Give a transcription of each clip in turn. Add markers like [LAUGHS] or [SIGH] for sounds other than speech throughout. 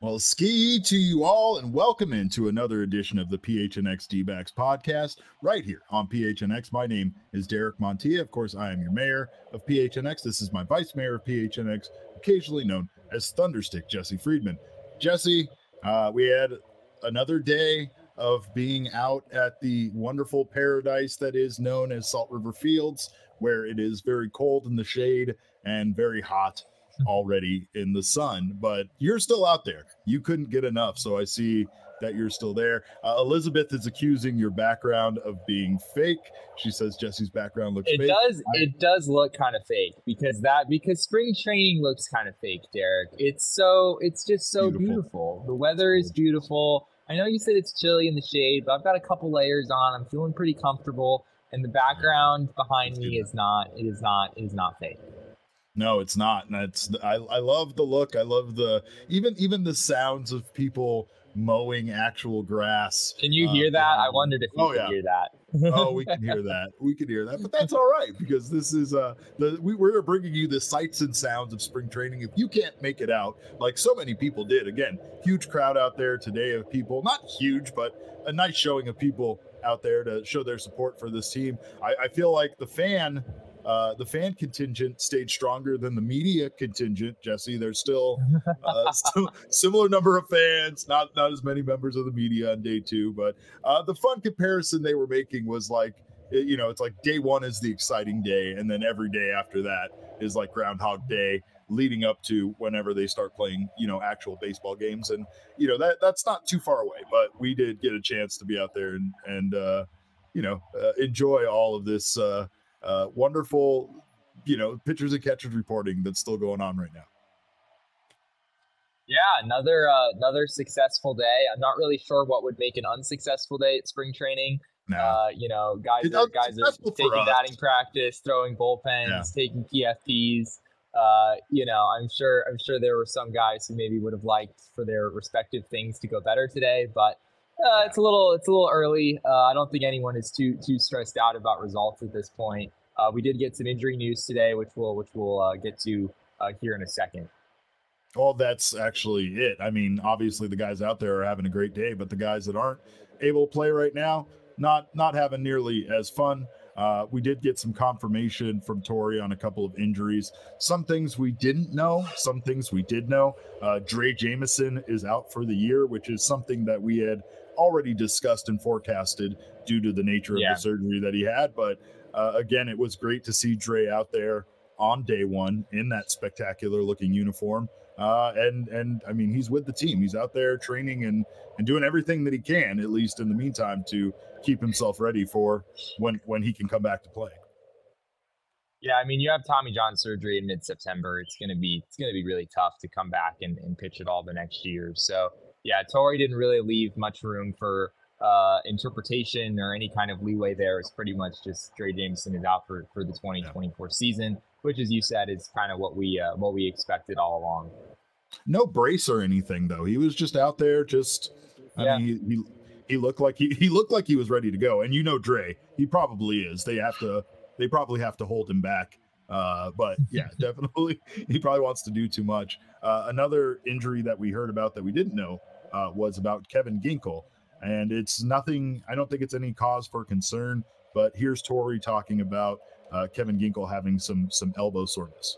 Well, ski to you all, and welcome into another edition of the PHNX D-backs podcast right here on PHNX. My name is Derek Montilla. Of course, I am your mayor of PHNX. This is my vice mayor of PHNX, occasionally known as Thunderstick, Jesse Friedman. Jesse, uh, we had another day of being out at the wonderful paradise that is known as Salt River Fields, where it is very cold in the shade and very hot already in the sun, but you're still out there. You couldn't get enough. So I see that you're still there. Uh, Elizabeth is accusing your background of being fake. She says Jesse's background looks it fake. does it does look kind of fake because that because spring training looks kind of fake, Derek. It's so it's just so Beautiful. beautiful. The weather is beautiful. I know you said it's chilly in the shade, but I've got a couple layers on. I'm feeling pretty comfortable. And the background behind me is not it is not it is not fake. No, it's not. And it's I, I love the look. I love the even even the sounds of people mowing actual grass. Can you uh, hear that? I wondered if you Oh, could yeah. hear that. Oh, we [LAUGHS] can hear that. We can hear that, but that's all right because this is uh the we, we're bringing you the sights and sounds of spring training. If you can't make it out, like so many people did, again, huge crowd out there today of people, not huge, but a nice showing of people out there to show their support for this team. I, I feel like the fan. Uh, the fan contingent stayed stronger than the media contingent. Jesse, there's still, [LAUGHS] uh, [LAUGHS] still similar number of fans, not not as many members of the media on day two, but uh, the fun comparison they were making was like, you know, it's like day one is the exciting day, and then every day after that is like Groundhog Day, leading up to whenever they start playing, you know, actual baseball games, and you know that that's not too far away. But we did get a chance to be out there and and uh, you know uh, enjoy all of this uh, uh, wonderful, you know, pitchers and catchers reporting that's still going on right now. Yeah, another uh, another successful day. I'm not really sure what would make an unsuccessful day at spring training. Now, Uh, you know, guys It's are guys are taking us. batting practice, throwing bullpens, Yeah. taking PFPs. Uh, you know, I'm sure I'm sure there were some guys who maybe would have liked for their respective things to go better today, but uh, it's a little it's a little early. Uh, I don't think anyone is too too stressed out about results at this point. Uh, we did get some injury news today, which we'll which we'll uh, get to uh, here in a second. Well, that's actually it. I mean, obviously the guys out there are having a great day, but the guys that aren't able to play right now, not not having nearly as fun. Uh, we did get some confirmation from Torey on a couple of injuries. Some things we didn't know, some things we did know. Uh, Drey Jameson is out for the year, which is something that we had already discussed and forecasted due to the nature of Yeah. the surgery that he had. But uh, again, it was great to see Drey out there on day one in that spectacular looking uniform. Uh, and and I mean he's with the team. He's out there training and and doing everything that he can, at least in the meantime, to keep himself ready for when when he can come back to play. Yeah, I mean, you have Tommy John surgery in mid-September. It's gonna be it's gonna be really tough to come back and, and pitch it all the next year. So yeah, Torey didn't really leave much room for uh, interpretation or any kind of leeway there. It's pretty much just Drey Jameson is out for, for the 2024 season, which, as you said, is kind of what we uh, what we expected all along. No brace or anything though. He was just out there. Just I Yeah. mean, he, he he looked like he he looked like he was ready to go. And you know, Drey, he probably is. They have to they probably have to hold him back. Uh, but [LAUGHS] yeah, definitely, he probably wants to do too much. Uh, another injury that we heard about that we didn't know uh, was about Kevin Ginkel. and it's nothing. I don't think it's any cause for concern. But here's Torey talking about uh, Kevin Ginkel having some some elbow soreness.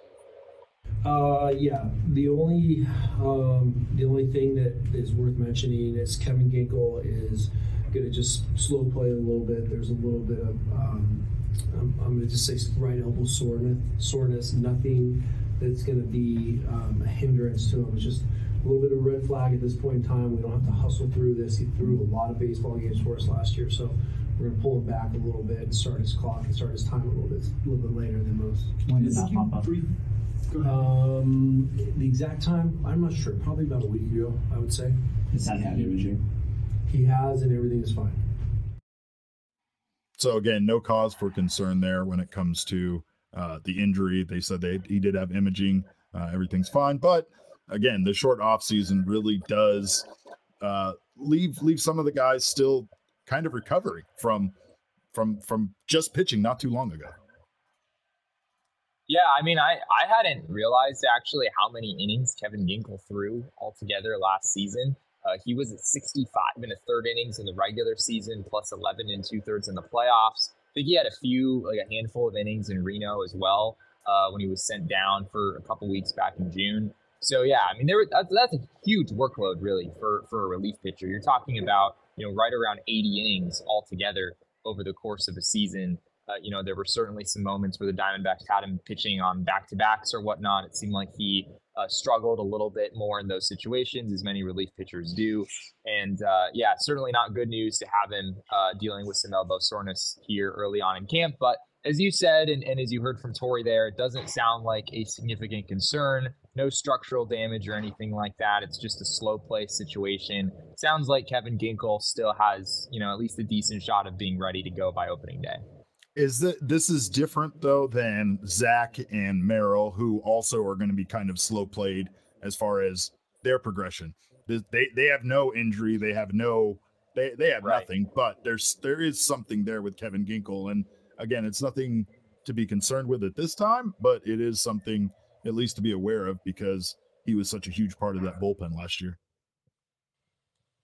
Uh, yeah. The only um, the only thing that is worth mentioning is Kevin Ginkel is going to just slow play a little bit. There's a little bit of um, I'm, I'm going to just say right elbow soreness, soreness. Nothing that's going to be um, a hindrance to him. It's just a little bit of a red flag at this point in time. We don't have to hustle through this. He threw a lot of baseball games for us last year, so we're going to pull him back a little bit and start his clock and start his time a little bit a little bit later than most. When did that pop up? Um, the exact time, I'm not sure. Probably about a week ago, I would say. Has that had imaging? He has, and everything is fine. So again, no cause for concern there when it comes to uh, the injury. They said they he did have imaging. Uh, everything's fine, but again, the short off season really does uh, leave leave some of the guys still kind of recovering from from from just pitching not too long ago. Yeah, I mean, I, I hadn't realized actually how many innings Kevin Ginkel threw altogether last season. Uh, he was at 65 in a third innings in the regular season, plus 11 and two thirds in the playoffs. I think he had a few, like a handful of innings in Reno as well uh, when he was sent down for a couple weeks back in June. So yeah, I mean, there that's, that's a huge workload really for for a relief pitcher. You're talking about you know right around 80 innings altogether over the course of a season. Uh, you know, there were certainly some moments where the Diamondbacks had him pitching on back to backs or whatnot. It seemed like he uh, struggled a little bit more in those situations, as many relief pitchers do. And uh, yeah, certainly not good news to have him uh, dealing with some elbow soreness here early on in camp. But as you said, and, and as you heard from Torey there, it doesn't sound like a significant concern. No structural damage or anything like that. It's just a slow play situation. Sounds like Kevin Ginkel still has, you know, at least a decent shot of being ready to go by opening day is that this is different though than Zach and Merrill, who also are going to be kind of slow played as far as their progression. They they have no injury, they have no they they have right. nothing, but there's there is something there with Kevin Ginkel, and again, it's nothing to be concerned with at this time, but it is something at least to be aware of because he was such a huge part of that bullpen last year.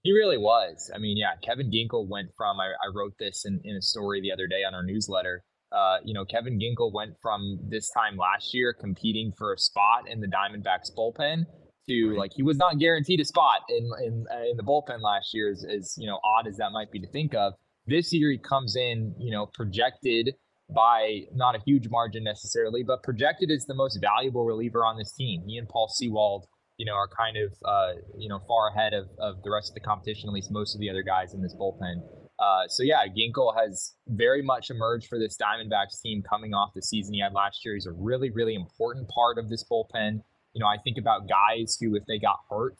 He really was. I mean, yeah, Kevin Ginkel went from, I, I wrote this in, in a story the other day on our newsletter. Uh, you know, Kevin Ginkel went from this time last year competing for a spot in the Diamondbacks bullpen to right. like he was not guaranteed a spot in in, uh, in the bullpen last year, as, as you know, odd as that might be to think of. This year he comes in, you know, projected by not a huge margin necessarily, but projected as the most valuable reliever on this team. He and Paul Sewald you know, are kind of, uh, you know, far ahead of, of the rest of the competition, at least most of the other guys in this bullpen. Uh, so yeah, Ginkel has very much emerged for this Diamondbacks team coming off the season he had last year. He's a really, really important part of this bullpen. You know, I think about guys who, if they got hurt,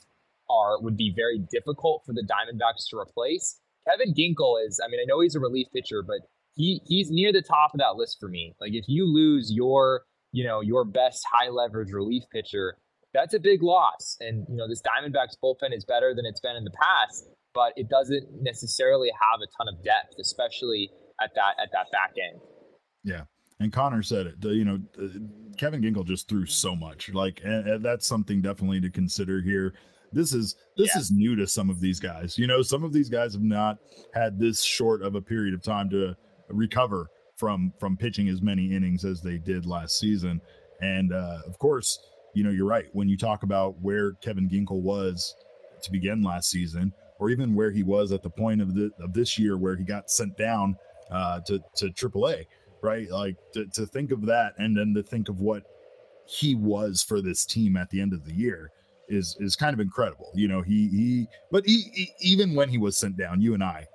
are would be very difficult for the Diamondbacks to replace. Kevin Ginkel is, I mean, I know he's a relief pitcher, but he he's near the top of that list for me. Like if you lose your, you know, your best high leverage relief pitcher, that's a big loss. And, you know, this Diamondbacks bullpen is better than it's been in the past, but it doesn't necessarily have a ton of depth, especially at that at that back end. Yeah. And Connor said it. The, you know, Kevin Ginkel just threw so much. Like, and, and that's something definitely to consider here. This is this yeah. is new to some of these guys. You know, some of these guys have not had this short of a period of time to recover from from pitching as many innings as they did last season. And uh, of course, you know, you're right. When you talk about where Kevin Ginkel was to begin last season, or even where he was at the point of the of this year where he got sent down uh, to to AAA, right? Like to, to think of that, and then to think of what he was for this team at the end of the year is is kind of incredible. You know, he he, but he, he even when he was sent down, you and I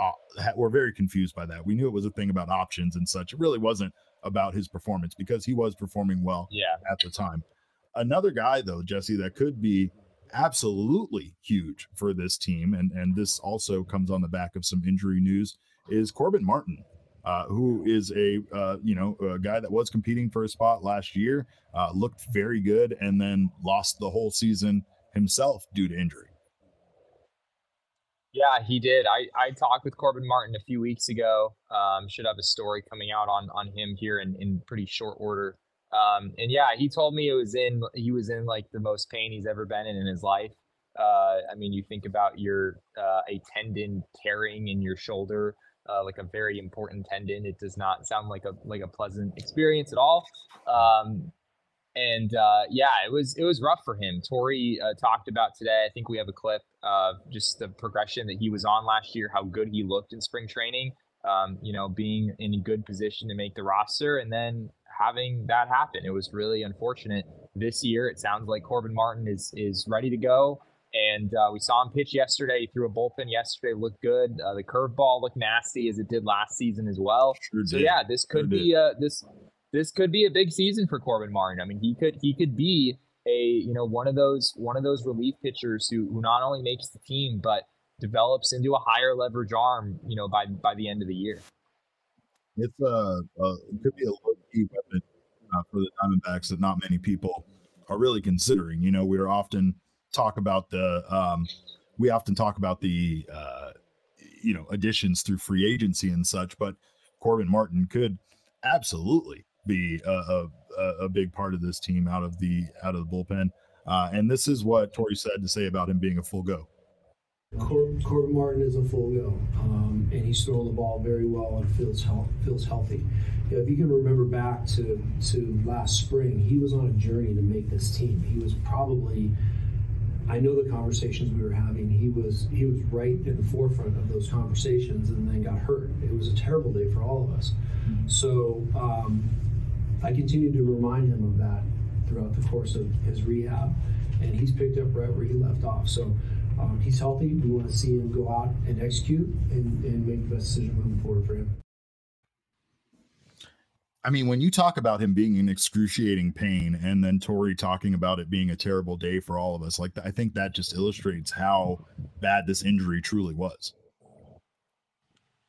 uh, were very confused by that. We knew it was a thing about options and such. It really wasn't about his performance because he was performing well yeah. at the time. Another guy, though, Jesse, that could be absolutely huge for this team, and and this also comes on the back of some injury news, is Corbin Martin. Uh, who is a uh, you know a guy that was competing for a spot last year, uh, looked very good, and then lost the whole season himself due to injury. Yeah, he did. I, I talked with Corbin Martin a few weeks ago. Um, should have a story coming out on on him here in, in pretty short order. Um, and yeah, he told me it was in he was in like the most pain he's ever been in in his life. Uh, I mean, you think about your uh, a tendon tearing in your shoulder, uh, like a very important tendon. It does not sound like a like a pleasant experience at all. Um, and uh, yeah, it was it was rough for him. Torey uh, talked about today. I think we have a clip of just the progression that he was on last year, how good he looked in spring training. Um, you know, being in a good position to make the roster, and then having that happen. It was really unfortunate. This year, it sounds like Corbin Martin is is ready to go. And uh, we saw him pitch yesterday. He threw a bullpen yesterday, looked good. Uh, the curveball looked nasty as it did last season as well. Sure so yeah, this could Sure be uh, this this could be a big season for Corbin Martin. I mean, he could he could be a you know one of those one of those relief pitchers who who not only makes the team but develops into a higher leverage arm. You know, by by the end of the year. It's a, a it could be a low key weapon uh, for the Diamondbacks that not many people are really considering. You know, we're often talk about the um, we often talk about the uh, you know additions through free agency and such, but Corbin Martin could absolutely be a, a, a big part of this team out of the out of the bullpen. Uh, and this is what Torey said to say about him being a full go. Corbin Martin is a full go, um, and he's throwing the ball very well and feels health, feels healthy. You know, if you can remember back to to last spring, he was on a journey to make this team. He was probably, I know the conversations we were having. He was he was right in the forefront of those conversations, and then got hurt. It was a terrible day for all of us. So um, I continue to remind him of that throughout the course of his rehab, and he's picked up right where he left off. So. Um, he's healthy. We want to see him go out and execute and, and make the best decision moving forward for him. I mean, when you talk about him being in excruciating pain, and then Torey talking about it being a terrible day for all of us, like I think that just illustrates how bad this injury truly was.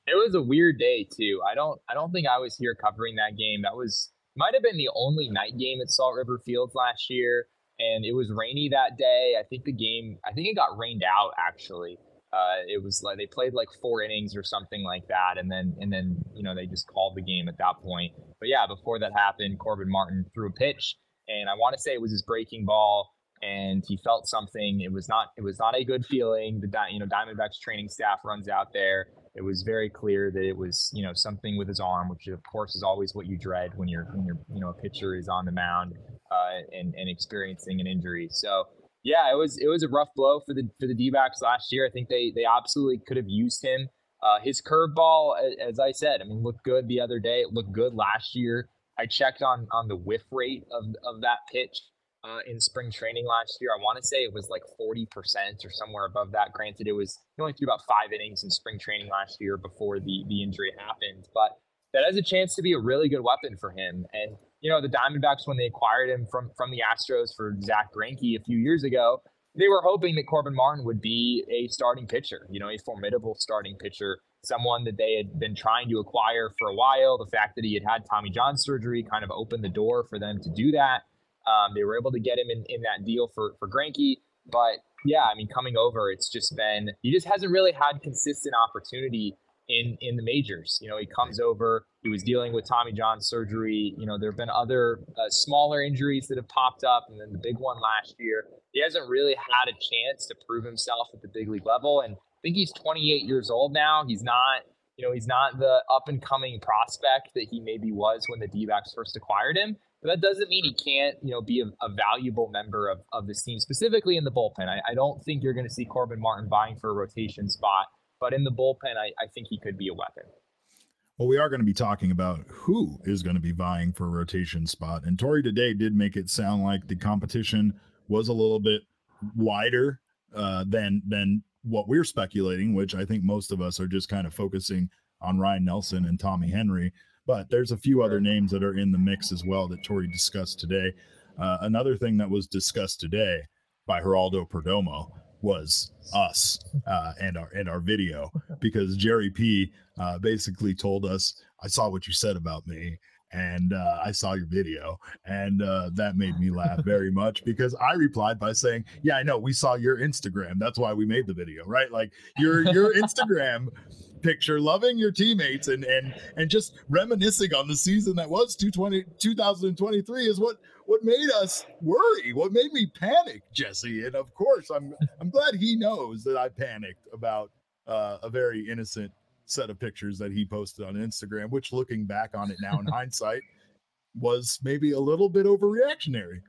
It was a weird day too. I don't I don't think I was here covering that game. That was might have been the only night game at Salt River Fields last year, and it was rainy that day. I think the game I think it got rained out actually. Uh, it was like they played like four innings or something like that, and then and then you know they just called the game at that point. But yeah, before that happened, Corbin Martin threw a pitch, and I want to say it was his breaking ball, and he felt something. It was not it was not a good feeling. The you know Diamondbacks training staff runs out there. It was very clear that it was you know something with his arm, which of course is always what you dread when you're when you're you know a pitcher is on the mound uh, and and experiencing an injury. So yeah, it was it was a rough blow for the for the D-backs last year. I think they they absolutely could have used him. Uh, his curveball, as I said, I mean, looked good the other day. It looked good last year. I checked on on the whiff rate of of that pitch uh, in spring training last year. I want to say it was like forty percent or somewhere above that. Granted, it was he only threw about five innings in spring training last year before the the injury happened, but that has a chance to be a really good weapon for him. And you know, the Diamondbacks when they acquired him from from the Astros for Zack Greinke a few years ago, they were hoping that Corbin Martin would be a starting pitcher. You know, a formidable starting pitcher, someone that they had been trying to acquire for a while. The fact that he had had Tommy John surgery kind of opened the door for them to do that. Um, they were able to get him in, in that deal for for Greinke, but yeah, I mean, coming over, it's just been he just hasn't really had consistent opportunity in in the majors. You know, he comes over. He was dealing with Tommy John surgery. You know, there have been other uh, smaller injuries that have popped up, and then the big one last year. He hasn't really had a chance to prove himself at the big league level, and I think he's 28 years old now. He's not, you know, he's not the up and coming prospect that he maybe was when the D-backs first acquired him. But that doesn't mean he can't, you know, be a, a valuable member of, of this team, specifically in the bullpen. I, I don't think you're going to see Corbin Martin vying for a rotation spot but in the bullpen, I, I think he could be a weapon. Well, we are going to be talking about who is going to be vying for a rotation spot. And Torey today did make it sound like the competition was a little bit wider uh, than than what we're speculating, which I think most of us are just kind of focusing on Ryne Nelson and Tommy Henry. But there's a few other names that are in the mix as well that Torey discussed today. Uh, another thing that was discussed today by Geraldo Perdomo was us uh, and our and our video because Jerry P uh, basically told us I saw what you said about me and uh, I saw your video and uh, that made me laugh very [LAUGHS] much because I replied by saying yeah I know we saw your Instagram that's why we made the video right? Like your your Instagram picture, loving your teammates and and and just reminiscing on the season that was 220, 2023 is what what made us worry, what made me panic, Jesse. And of course, I'm I'm glad he knows that I panicked about uh, a very innocent set of pictures that he posted on Instagram, which looking back on it now in [LAUGHS] hindsight was maybe a little bit overreactionary.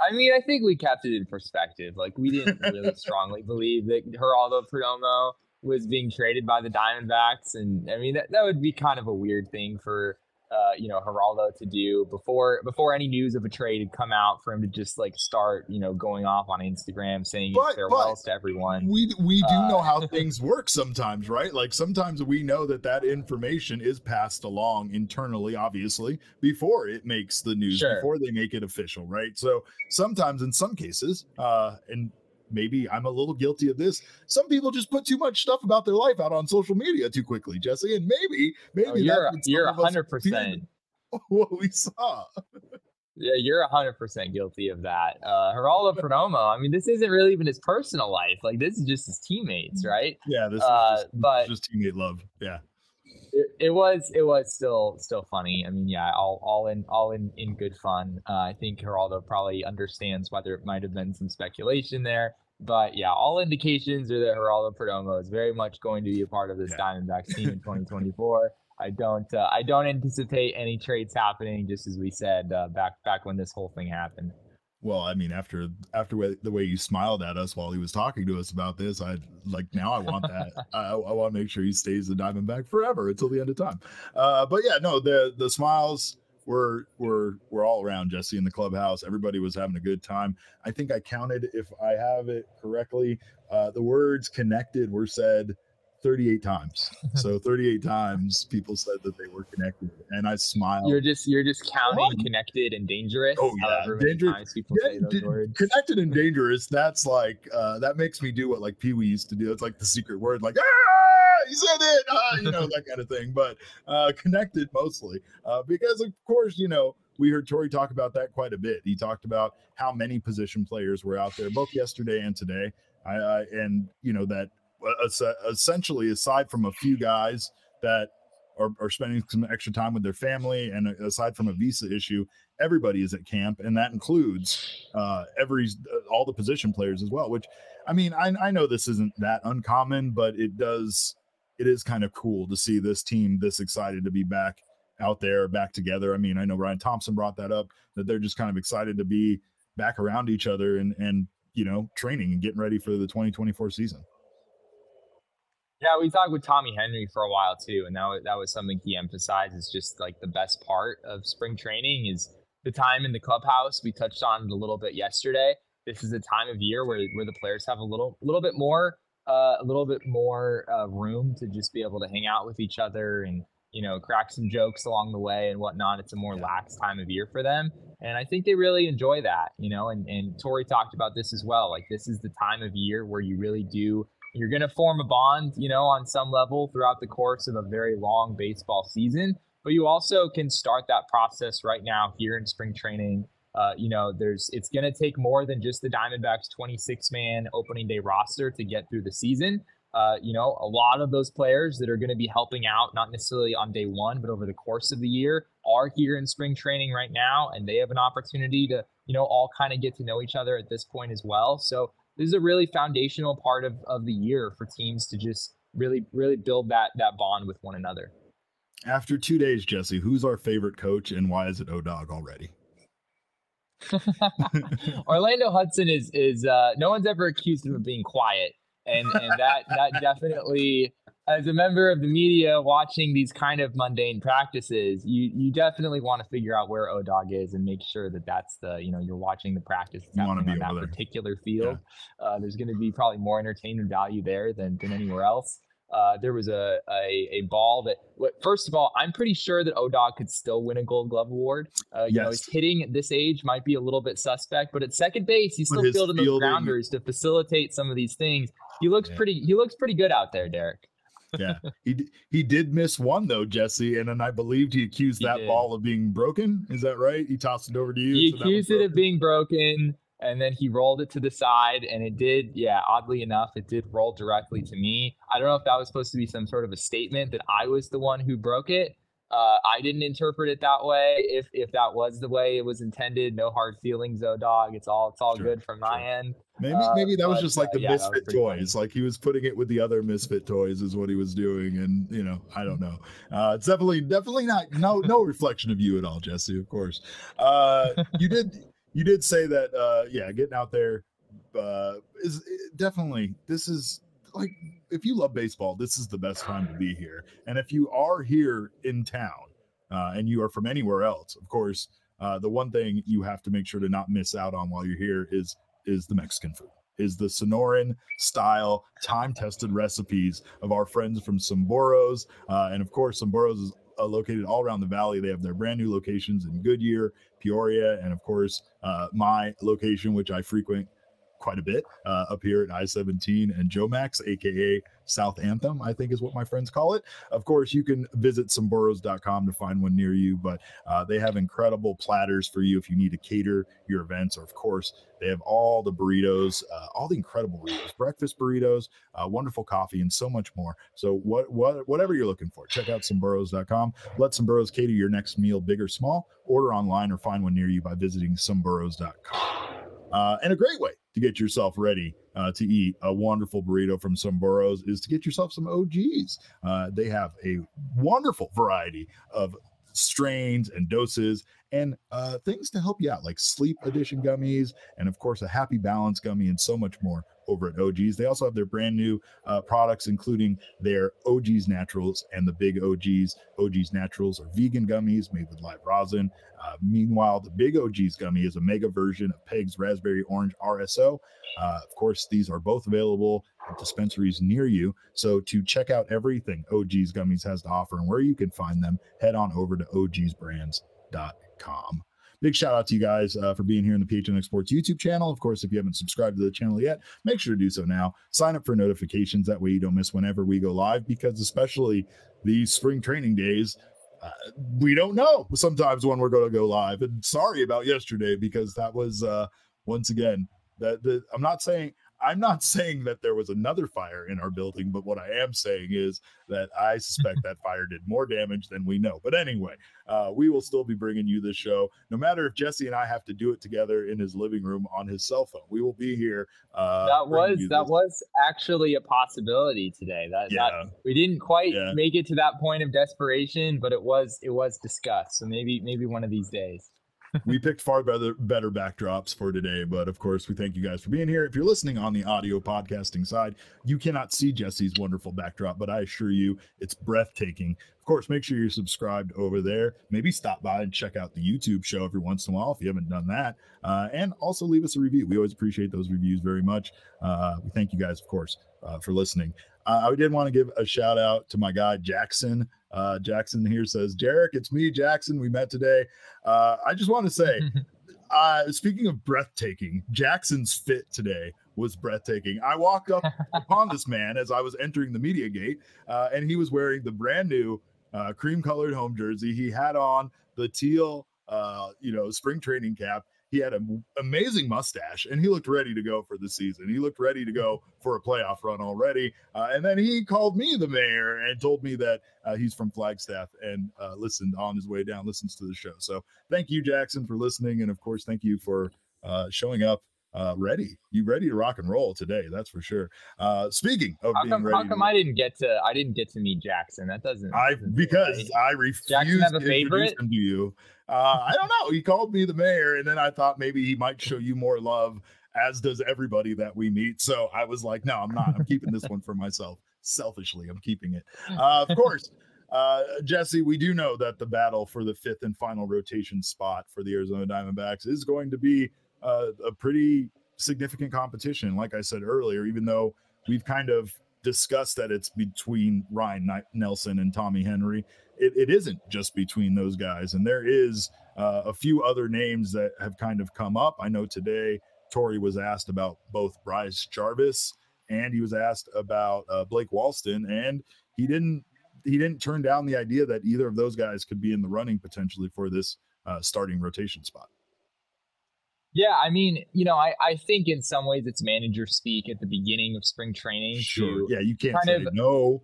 I mean, I think we kept it in perspective. Like we didn't really [LAUGHS] strongly believe that Geraldo Perdomo was being traded by the Diamondbacks, and I mean that, that would be kind of a weird thing for uh, you know, Geraldo to do before before any news of a trade had come out for him to just like start, you know, going off on Instagram saying but, farewells to everyone. We we do uh, know how [LAUGHS] things work sometimes, right? Like sometimes we know that that information is passed along internally, obviously, before it makes the news, sure. before they make it official, right? So sometimes, in some cases, uh, and maybe I'm a little guilty of this. Some people just put too much stuff about their life out on social media too quickly, Jesse, and maybe maybe oh, you're you're hundred percent [LAUGHS] what we saw. Yeah, you're hundred percent guilty of that. Uh Geraldo [LAUGHS] Perdomo, I mean, this isn't really even his personal life. Like this is just his teammates, right? Yeah, this uh, is just, but just teammate love. Yeah. It, it, was it was still still funny. I mean, yeah, all all in all in in good fun. Uh, I think Geraldo probably understands why there might have been some speculation there. But yeah, all indications are that Geraldo Perdomo is very much going to be a part of this yeah. Diamondbacks team in [LAUGHS] 2024. I don't uh, I don't anticipate any trades happening. Just as we said uh, back back when this whole thing happened. Well, I mean, after after the way you smiled at us while he was talking to us about this, I like now I want that. [LAUGHS] I, I want to make sure he stays the Diamondback forever until the end of time. Uh, but yeah, no, the the smiles we're we're we're all around Jesse in the clubhouse. Everybody was having a good time. I think I counted, if I have it correctly, uh, the words "connected" were said 38 times. [LAUGHS] So 38 times people said that they were connected, and I smiled. You're just you're just counting connected and dangerous. Oh yeah, dangerous. yeah, d- Connected and dangerous. That's like uh, that makes me do what like Pee Wee used to do. It's like the secret word, like ah he said it, uh, you know, that kind of thing. But uh, connected mostly uh, because, of course, you know, we heard Torey talk about that quite a bit. He talked about how many position players were out there, both yesterday and today. I, I and you know that uh, essentially, aside from a few guys that are, are, spending some extra time with their family, and uh, aside from a visa issue, everybody is at camp, and that includes uh, every uh, all the position players as well. Which, I mean, I, I know this isn't that uncommon, but it does it is kind of cool to see this team this excited to be back out there, back together. I mean, I know Ryan Thompson brought that up that they're just kind of excited to be back around each other and and you know training and getting ready for the 2024 season. Yeah, we talked with Tommy Henry for a while too, and that was, that was something he emphasized is just like the best part of spring training is the time in the clubhouse. We touched on it a little bit yesterday. This is a time of year where where the players have a little little bit more uh, a little bit more uh, room to just be able to hang out with each other and you know crack some jokes along the way and whatnot. It's a more lax time of year for them, and I think they really enjoy that. You know, and and Torey talked about this as well. Like this is the time of year where you really do. You're going to form a bond, you know, on some level throughout the course of a very long baseball season. But you also can start that process right now here in spring training uh, you know, there's it's going to take more than just the Diamondbacks 26 man opening day roster to get through the season. Uh, you know, a lot of those players that are going to be helping out, not necessarily on day one, but over the course of the year, are here in spring training right now, and they have an opportunity to, you know, all kind of get to know each other at this point as well. So this is a really foundational part of, of the year for teams to just really, really build that that bond with one another. After two days, Jesse, who's our favorite coach, and why is it O Dog already? [LAUGHS] Orlando Hudson is is uh, no one's ever accused him of being quiet, and and that that definitely, as a member of the media watching these kind of mundane practices, you you definitely want to figure out where O Dog is and make sure that that's the you know you're watching the practice you happening on that there. particular field. Yeah. Uh, there's going to be probably more entertainment value there than than anywhere else. Uh, there was a, a, a ball that first of all, I'm pretty sure that Odog could still win a Gold Glove award. Uh, you yes. know, his hitting at this age might be a little bit suspect, but at second base, he's still fielding those grounders to facilitate some of these things. He looks yeah. pretty. He looks pretty good out there, Derek. yeah, [LAUGHS] he he did miss one though, Jesse, and then I believed he accused he that did. ball of being broken. Is that right? He tossed it over to you. He so accused it of being broken. And then he rolled it to the side and it did yeah oddly enough it did roll directly to me i don't know if that was supposed to be some sort of a statement that i was the one who broke it uh, i didn't interpret it that way if if that was the way it was intended no hard feelings though dog it's all it's all Sure, good from my end Maybe Uh, maybe that was just like uh, the yeah, misfit pretty funny. toys. Like he was putting it with the other misfit toys is what he was doing, and you know I don't know. Uh, it's definitely definitely not no no reflection of you at all, Jesse. Of course, uh, you did you did say that uh, yeah, getting out there uh, is definitely this is like if you love baseball, this is the best time to be here. And if you are here in town uh, and you are from anywhere else, of course, uh, the one thing you have to make sure to not miss out on while you're here is is the Mexican food. Is the Sonoran style, time tested recipes of our friends from Someburros. Uh, and of course, Someburros is uh, located all around the valley. They have their brand new locations in Goodyear, Peoria, and of course, uh, my location, which I frequent quite a bit uh, up here at I 17 and Jomax, aka South Anthem, I think is what my friends call it. Of course, you can visit someburros.com to find one near you, but uh, they have incredible platters for you if you need to cater your events, or of course, they have all the burritos, uh, all the incredible burritos, breakfast burritos, uh, wonderful coffee, and so much more. So, what, what, whatever you're looking for, check out someburros.com. Let Someburros cater your next meal, big or small. Order online or find one near you by visiting someburros.com. Uh, and a great way to get yourself ready uh, to eat a wonderful burrito from Someburros is to get yourself some OGs. Uh, they have a wonderful variety of strains and doses and uh, things to help you out, like sleep edition gummies, and of course, a happy balance gummy, and so much more over at OGs. They also have their brand new uh, products, including their OGs Naturals and the Big OGs. OGs Naturals are vegan gummies made with live rosin. Uh, meanwhile, the Big OGs gummy is a mega version of Peg's Raspberry Orange RSO. Uh, of course, these are both available at dispensaries near you. So to check out everything OGs Gummies has to offer and where you can find them, head on over to ogsbrands.com. Big shout out to you guys uh, for being here in the PHNX Sports YouTube channel. Of course, if you haven't subscribed to the channel yet, make sure to do so now. Sign up for notifications. That way you don't miss whenever we go live because, especially these spring training days, uh, we don't know sometimes when we're going to go live. And sorry about yesterday because that was, uh, once again, that the, I'm not saying I'm not [LAUGHS] saying that there was another fire in our building, but what I am saying is that I suspect that fire did more damage than we know. But anyway, uh, we will still be bringing you this show, no matter if Jesse and I have to do it together in his living room on his cell phone. We will be here. Uh, that was that was actually a possibility today. That, Yeah. that we didn't quite Yeah. make it to that point of desperation, but it was it was discussed. So maybe maybe one of these days. We picked far better better backdrops for today but of course we thank you guys for being here. If you're listening on the audio podcasting side you cannot see jesse's wonderful backdrop but i assure you it's breathtaking. Of course make sure you're subscribed over there. Maybe stop by and check out the youtube show every once in a while if you haven't done that. Uh, and also leave us a review. We always appreciate those reviews very much. Uh, we thank you guys of course uh, for listening. Uh, i did want to give a shout out to my guy jackson uh, Jackson here says, Derek, it's me, Jackson. We met today. Uh, I just want to say, [LAUGHS] uh, speaking of breathtaking, Jackson's fit today was breathtaking. I walked up [LAUGHS] upon this man as I was entering the media gate, uh, and he was wearing the brand new uh, cream colored home jersey. He had on the teal, uh, you know, spring training cap. He had an amazing mustache, and he looked ready to go for the season. He looked ready to go for a playoff run already. Uh, and then he called me the mayor and told me that uh, he's from Flagstaff and uh, listened on his way down, listens to the show. So thank you, Jackson, for listening, and of course, thank you for uh, showing up uh, ready. You ready to rock and roll today? That's for sure. Uh, speaking of How being come, ready, how come I didn't get to I didn't get to meet Jackson? That doesn't. I doesn't because right. I refused Jackson have to a introduce him to you. Uh, I don't know. He called me the mayor, and then I thought maybe he might show you more love, as does everybody that we meet. So I was like, no, I'm not. I'm keeping this one for myself. Selfishly, I'm keeping it. Uh, of [LAUGHS] course. Uh, Jesse, we do know that the battle for the fifth and final rotation spot for the Arizona Diamondbacks is going to be uh, a pretty significant competition. Like I said earlier, even though we've kind of discussed that it's between Ryne Nelson and Tommy Henry, it, it isn't just between those guys. And there is uh, a few other names that have kind of come up. I know today Torey was asked about both Bryce Jarvis and he was asked about uh, Blake Walston, and he didn't he didn't turn down the idea that either of those guys could be in the running potentially for this uh, starting rotation spot. Yeah, I mean, you know, I, I think in some ways it's manager speak at the beginning of spring training. Sure. To, Yeah, you can't kind say of- no.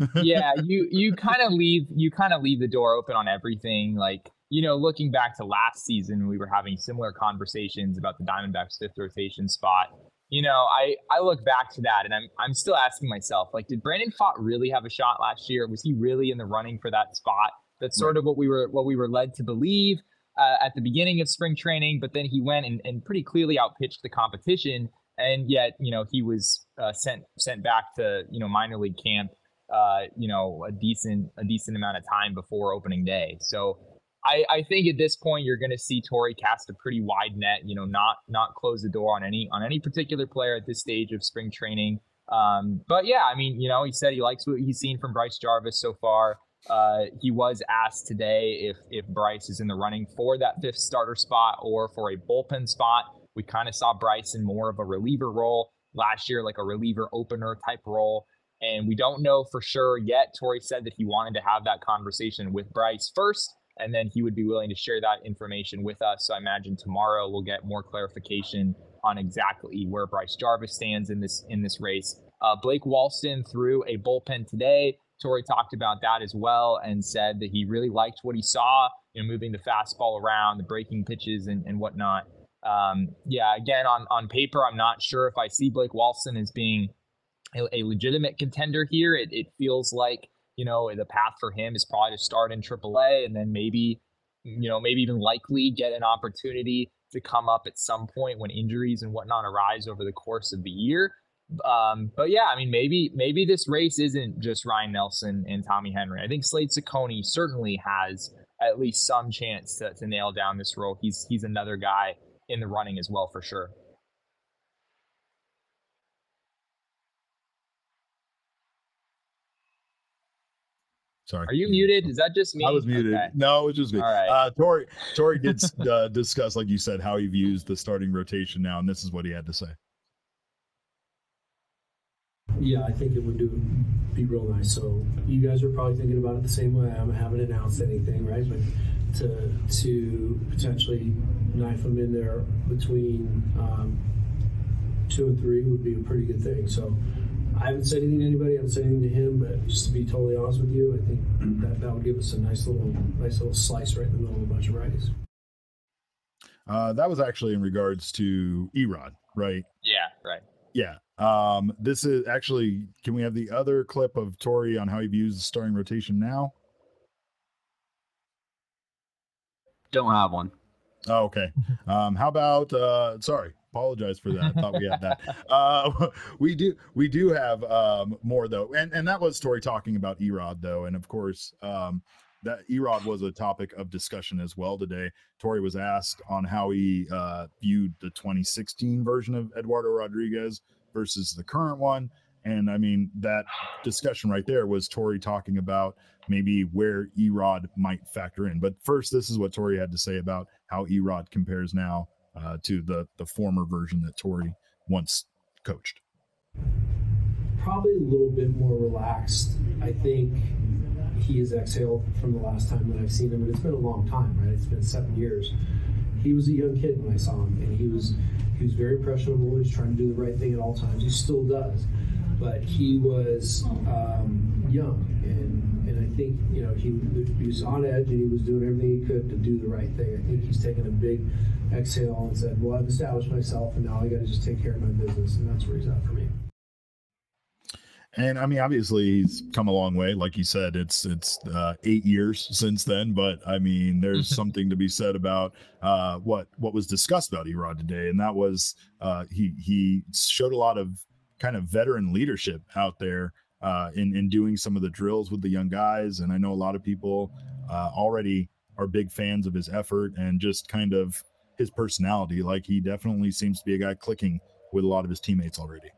[LAUGHS] yeah, you you kind of leave you kind of leave the door open on everything. Like you know, looking back to last season, we were having similar conversations about the Diamondbacks' fifth rotation spot. You know, I I look back to that and I'm I'm still asking myself, like, did Brandon Pfaadt really have a shot last year? Was he really in the running for that spot? That's sort of what we were what we were led to believe uh, at the beginning of spring training. But then he went and, and pretty clearly outpitched the competition, and yet you know he was uh, sent sent back to you know minor league camp uh, you know, a decent a decent amount of time before opening day. So I, I think at this point you're going to see Torey cast a pretty wide net. You know, not not close the door on any on any particular player at this stage of spring training. Um, but yeah, I mean, you know, he said he likes what he's seen from Bryce Jarvis so far. Uh, he was asked today if if Bryce is in the running for that fifth starter spot or for a bullpen spot. We kind of saw Bryce in more of a reliever role last year, like a reliever opener type role. And we don't know for sure yet. Torey said that he wanted to have that conversation with Bryce first, and then he would be willing to share that information with us. So I imagine tomorrow we'll get more clarification on exactly where Bryce Jarvis stands in this in this race. Uh, Blake Walston threw a bullpen today. Torey talked about that as well and said that he really liked what he saw, you know, moving the fastball around, the breaking pitches and, and whatnot. Um, yeah, again, on, on paper, I'm not sure if I see Blake Walston as being a, a legitimate contender here. It, it feels like you know the path for him is probably to start in AAA and then maybe you know maybe even likely get an opportunity to come up at some point when injuries and whatnot arise over the course of the year. Um, but yeah, I mean maybe maybe this race isn't just Ryne Nelson and Tommy Henry. I think Slade Cecconi certainly has at least some chance to, to nail down this role. He's he's another guy in the running as well for sure. Sorry. Are you muted? Is that just me? I was muted. Okay. No, it was just me. All right. Uh, Torey, Torey did [LAUGHS] uh, discuss, like you said, how he views the starting rotation now, and this is what he had to say. Yeah, I think it would do be real nice. So you guys are probably thinking about it the same way. I haven't announced anything, right? But to to potentially knife them in there between um, two and three would be a pretty good thing. So I haven't said anything to anybody. I haven't said anything to him. But just to be totally honest with you, I think that that would give us a nice little nice little slice right in the middle of a bunch of righties. Uh, that was actually in regards to Erod, right? Yeah, right. Yeah. Um, this is actually, can we have the other clip of Torey on how he views the starting rotation now? Don't have one. Oh, okay. [LAUGHS] Um, how about uh sorry, apologize for that. I thought we had that. [LAUGHS] Uh [LAUGHS] we do we do have um more though. And and that was Torey talking about Erod though. And of course, um that Erod was a topic of discussion as well today. Torey was asked on how he uh viewed the 2016 version of Eduardo Rodriguez versus the current one. And I mean, that discussion right there was Torey talking about maybe where Erod might factor in. But first, this is what Torey had to say about how Erod compares now uh, to the the former version that Torey once coached. Probably a little bit more relaxed. I think he has exhaled from the last time that I've seen him, and it's been a long time, right? It's been seven years. He was a young kid when I saw him, and he was he was very impressionable. He was trying to do the right thing at all times. He still does, but he was um, young, and and I think you know he, he was on edge, and he was doing everything he could to do the right thing. I think he's taken a big exhale and said, "Well, I've established myself, and now I got to just take care of my business," and that's where he's at for me. And I mean, obviously, he's come a long way. Like you said, it's it's uh, eight years since then. But I mean, there's something to be said about uh, what what was discussed about Erod today, and that was uh, he he showed a lot of kind of veteran leadership out there uh, in in doing some of the drills with the young guys. And I know a lot of people uh, already are big fans of his effort and just kind of his personality. Like he definitely seems to be a guy clicking with a lot of his teammates already.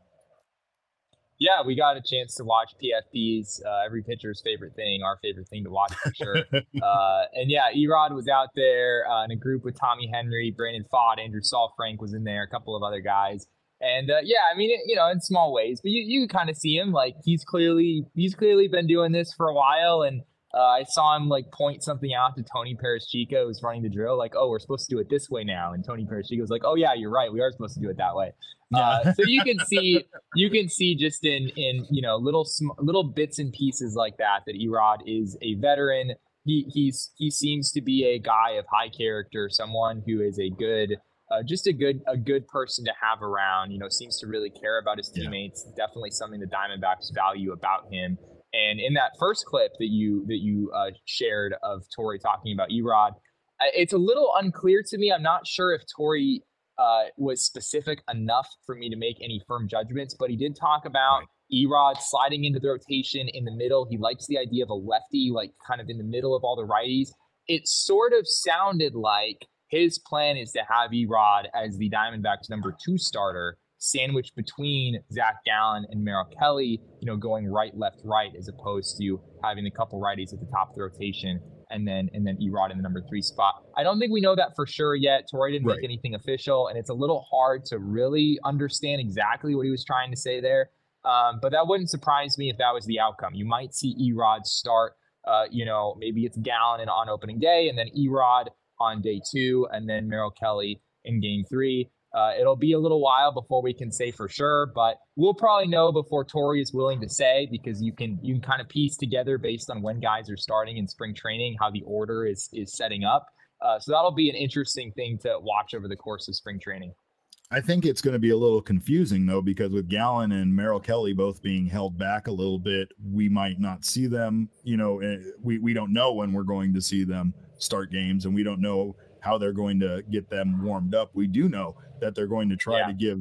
Yeah, we got a chance to watch PFP's uh, every pitcher's favorite thing, our favorite thing to watch for sure. [LAUGHS] uh, and yeah, Erod was out there uh, in a group with Tommy Henry, Brandon Pfaadt, Andrew Saalfrank was in there, a couple of other guys. And uh, yeah, I mean, it, you know, in small ways, but you you kind of see him like he's clearly he's clearly been doing this for a while, and Uh, I saw him like point something out to Tony Perezchica, who's running the drill, like, "Oh, we're supposed to do it this way now." And Tony Perezchica was like, "Oh yeah, you're right. We are supposed to do it that way." Uh, [LAUGHS] so you can see, you can see just in in you know little sm- little bits and pieces like that that Erod is a veteran. He he's he seems to be a guy of high character, someone who is a good. Uh, just a good a good person to have around. You know, seems to really care about his teammates. Yeah. Definitely something the Diamondbacks value about him. And in that first clip that you that you uh, shared of Torey talking about Erod, it's a little unclear to me. I'm not sure if Torey uh, was specific enough for me to make any firm judgments, but he did talk about right. Erod sliding into the rotation in the middle. He likes the idea of a lefty, like kind of in the middle of all the righties. It sort of sounded like his plan is to have Erod as the Diamondbacks number two starter sandwiched between Zach Gallen and Merrill Kelly, you know, going right, left, right, as opposed to having a couple righties at the top of the rotation and then and then Erod in the number three spot. I don't think we know that for sure yet. Torey didn't right. make anything official, and it's a little hard to really understand exactly what he was trying to say there. Um, but that wouldn't surprise me if that was the outcome. You might see Erod start. Uh, you know, maybe it's Gallen on opening day, and then Erod on day two, and then Merrill Kelly in game three. Uh, it'll be a little while before we can say for sure, but we'll probably know before Torey is willing to say because you can you can kind of piece together based on when guys are starting in spring training how the order is is setting up. Uh, so that'll be an interesting thing to watch over the course of spring training. I think it's going to be a little confusing though, because with Gallen and Merrill Kelly both being held back a little bit, we might not see them. You know, eh, we we don't know when we're going to see them start games, and we don't know how they're going to get them warmed up. We do know that they're going to try yeah. to give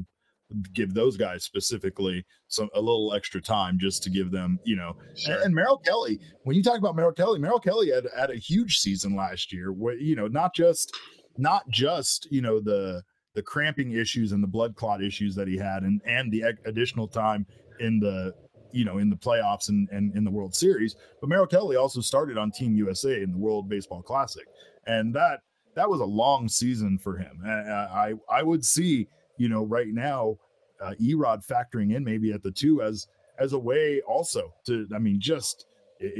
give those guys specifically some a little extra time just to give them, you know. Sure. And, and Merrill Kelly, when you talk about Merrill Kelly, Merrill Kelly had, had a huge season last year. Where you know, not just not just you know the the cramping issues and the blood clot issues that he had, and and the additional time in the you know in the playoffs and, and in the World Series. But Merrill Kelly also started on Team USA in the World Baseball Classic, and that that was a long season for him. I I would see you know right now uh, Erod factoring in maybe at the two as as a way also to I mean just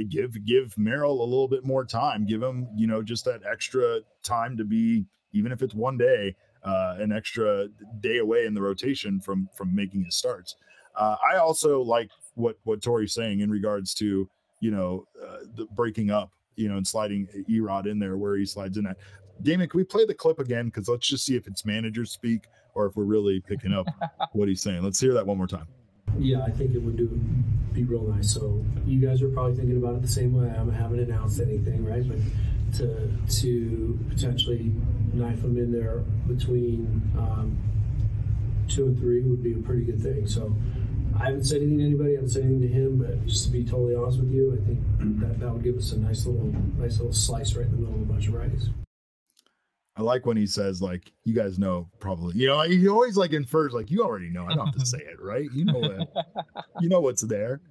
give give Merrill a little bit more time, give him you know just that extra time to be even if it's one day uh, an extra day away in the rotation from from making his starts. Uh, I also like what what Torey's saying in regards to you know uh, the breaking up you know and sliding Erod in there where he slides in at. Damon, can we play the clip again? Because let's just see if it's manager speak or if we're really picking up [LAUGHS] what he's saying. Let's hear that one more time. Yeah, I think it would do be real nice. So you guys are probably thinking about it the same way. I haven't announced anything, right? But to to potentially knife them in there between um, two and three would be a pretty good thing. So I haven't said anything to anybody. I haven't said anything to him. But just to be totally honest with you, I think that that would give us a nice little nice little slice right in the middle of a bunch of righties. I like when he says like, "You guys know probably." You know, he always like infers like, "You already know. I don't have to say it, right? You know [LAUGHS] you know what's there.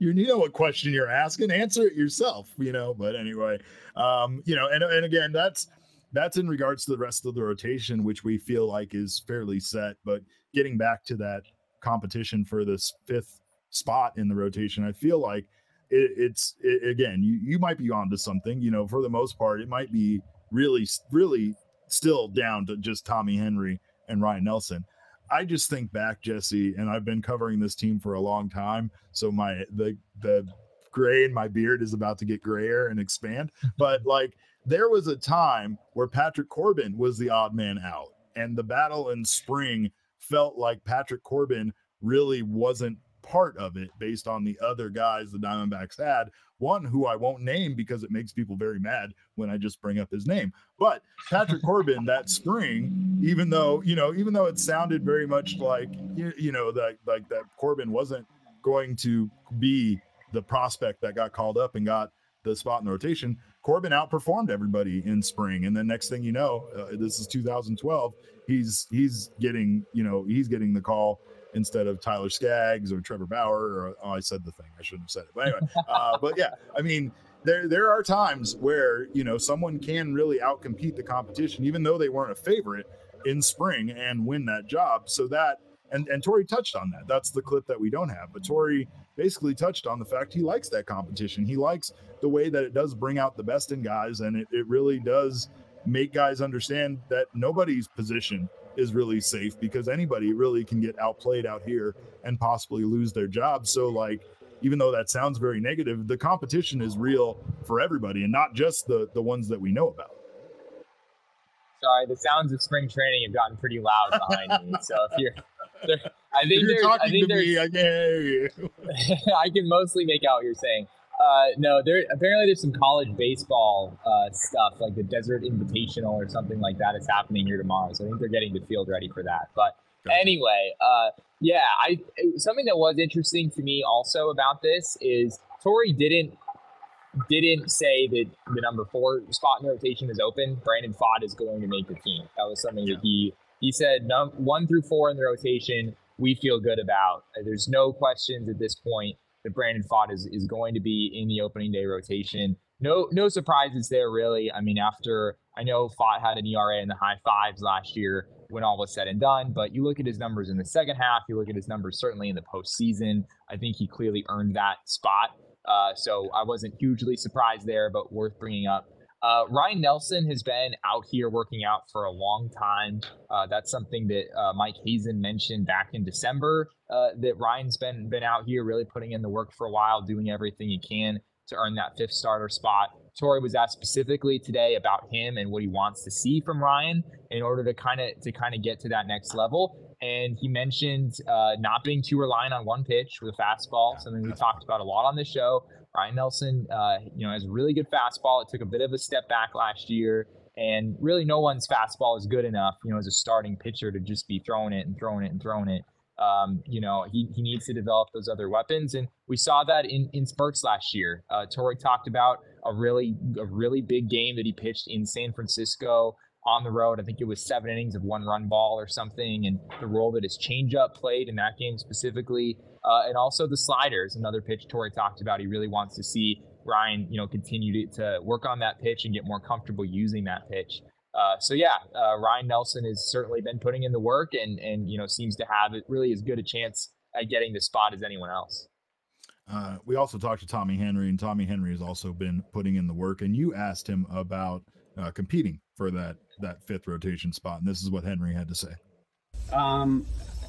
You, you know what question you're asking. Answer it yourself. You know." But anyway, um, you know, and and again, that's that's in regards to the rest of the rotation, which we feel like is fairly set. But getting back to that competition for this fifth spot in the rotation, I feel like it, it's it, again, you you might be onto something. You know, for the most part, it might be really, really still down to just Tommy Henry and Ryne Nelson. I just think back, Jesse, and I've been covering this team for a long time. So my the the gray in my beard is about to get grayer and expand. [LAUGHS] But like there was a time where Patrick Corbin was the odd man out, and the battle in spring felt like Patrick Corbin really wasn't part of it based on the other guys the Diamondbacks had. One who I won't name because it makes people very mad when I just bring up his name. But Patrick Corbin that spring, even though, you know, even though it sounded very much like, you, you know, that like that Corbin wasn't going to be the prospect that got called up and got the spot in the rotation, Corbin outperformed everybody in spring. And then next thing you know, uh, this is 2012, he's he's getting, you know, he's getting the call instead of Tyler Skaggs or Trevor Bauer. Or oh, I said the thing I shouldn't have said it, but anyway. [LAUGHS] uh, but yeah, I mean, there there are times where you know someone can really outcompete the competition, even though they weren't a favorite in spring, and win that job. So that and and Torey touched on that. That's the clip that we don't have. But Torey basically touched on the fact he likes that competition. He likes the way that it does bring out the best in guys, and it, it really does make guys understand that nobody's position is really safe because anybody really can get outplayed out here and possibly lose their job. So, like, even though that sounds very negative, the competition is real for everybody and not just the the ones that we know about. Sorry, the sounds of spring training have gotten pretty loud behind me. So if you're, I think if you're talking I think to me, I can hear you. [LAUGHS] I can mostly make out what you're saying. Uh, no, there apparently there's some college baseball uh, stuff like the Desert Invitational or something like that is happening here tomorrow. So I think they're getting the field ready for that. But Gotcha. anyway, uh, yeah, I something that was interesting to me also about this is Torey didn't didn't say that the number four spot in the rotation is open. Brandon Pfaadt is going to make the team. That was something that he he said. Num- one through four in the rotation, we feel good about. There's no questions at this point that Brandon Pfaadt is is going to be in the opening day rotation. No no surprises there really. I mean, after I know Pfaadt had an ERA in the high fives last year when all was said and done, but you look at his numbers in the second half, you look at his numbers certainly in the postseason. I think he clearly earned that spot. Uh, so I wasn't hugely surprised there, but worth bringing up. Uh, Ryne Nelson has been out here working out for a long time. Uh, that's something that uh, Mike Hazen mentioned back in December. Uh, that Ryne's been been out here really putting in the work for a while, doing everything he can to earn that fifth starter spot. Torey was asked specifically today about him and what he wants to see from Ryne in order to kind of to kind of get to that next level. And he mentioned uh, not being too reliant on one pitch with a fastball, something we talked about a lot on the show. Ryne Nelson, uh, you know, has a really good fastball. It took a bit of a step back last year, and really no one's fastball is good enough, you know, as a starting pitcher to just be throwing it and throwing it and throwing it. Um, you know, he, he needs to develop those other weapons, and we saw that in in spurts last year. Uh, Torey talked about a really a really big game that he pitched in San Francisco on the road. I think it was seven innings of one run ball or something, and the role that his changeup played in that game specifically, uh, and also the sliders. Another pitch Torey talked about. He really wants to see Ryne, you know, continue to, to work on that pitch and get more comfortable using that pitch. Uh, so yeah, uh, Ryne Nelson has certainly been putting in the work, and and you know seems to have it really as good a chance at getting the spot as anyone else. Uh, we also talked to Tommy Henry, and Tommy Henry has also been putting in the work. And you asked him about uh, competing for that that fifth rotation spot, and this is what Henry had to say. Um,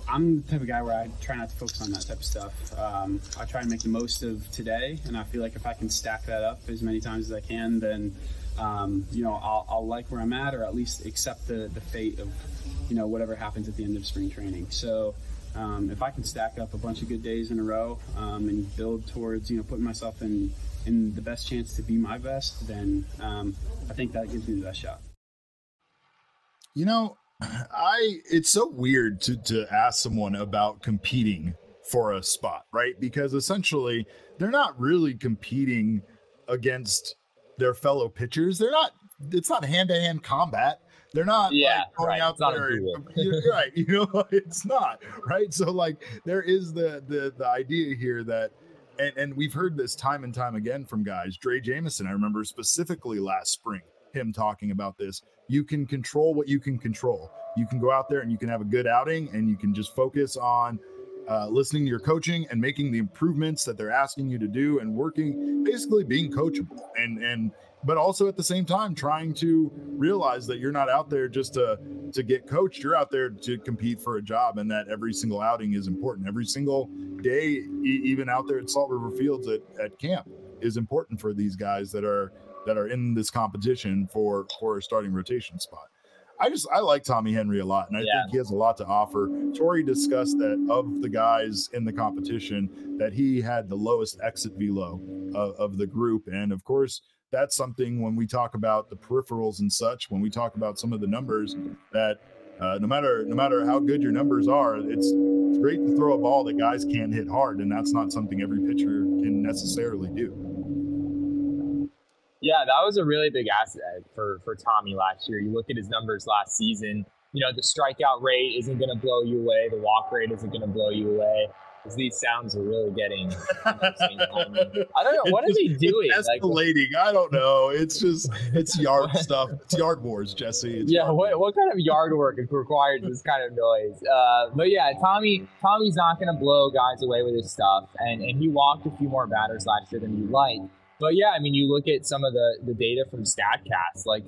I'm the type of guy where I try not to focus on that type of stuff. Um, I try to make the most of today, and I feel like if I can stack that up as many times as I can, then um, you know I'll, I'll like where I'm at, or at least accept the the fate of you know whatever happens at the end of spring training. So. Um, if I can stack up a bunch of good days in a row um, and build towards, you know, putting myself in in the best chance to be my best, then um, I think that gives me the best shot. You know, [CLEARS THROAT] I it's so weird to to ask someone about competing for a spot, right? Because essentially they're not really competing against their fellow pitchers. They're not it's not hand-to-hand combat. They're not Yeah, like, going right. out It's there. [LAUGHS] You're [LAUGHS] right. You know, [LAUGHS] it's not right. So like there is the the the idea here that and, and we've heard this time and time again from guys. Drey Jameson, I remember specifically last spring, him talking about this. You can control what you can control. You can go out there and you can have a good outing and you can just focus on uh, listening to your coaching and making the improvements that they're asking you to do and working, basically being coachable and and but also at the same time trying to realize that you're not out there just to to get coached. You're out there to compete for a job, and that every single outing is important. Every single day, e- even out there at Salt River Fields at, at camp, is important for these guys that are that are in this competition for for a starting rotation spot. I just I like Tommy Henry a lot, and I Yeah. think he has a lot to offer. Torey discussed that of the guys in the competition, that he had the lowest exit velo of, of the group, and of course that's something when we talk about the peripherals and such. When we talk about some of the numbers, that uh, no matter no matter how good your numbers are, it's it's great to throw a ball that guys can't hit hard, and that's not something every pitcher can necessarily do. Yeah, that was a really big asset for for Tommy last year. You look at his numbers last season. You know, the strikeout rate isn't going to blow you away. The walk rate isn't going to blow you away. Because these sounds are really getting. [LAUGHS] I don't know what are they doing. Escalating. Like, I don't know. It's just it's yard stuff. It's yard wars, Jesse. It's yeah. What, what kind of yard work requires this kind of noise? Uh, but yeah, Tommy Tommy's not going to blow guys away with his stuff, and and he walked a few more batters last year than you like. But yeah, I mean, you look at some of the the data from Statcast, like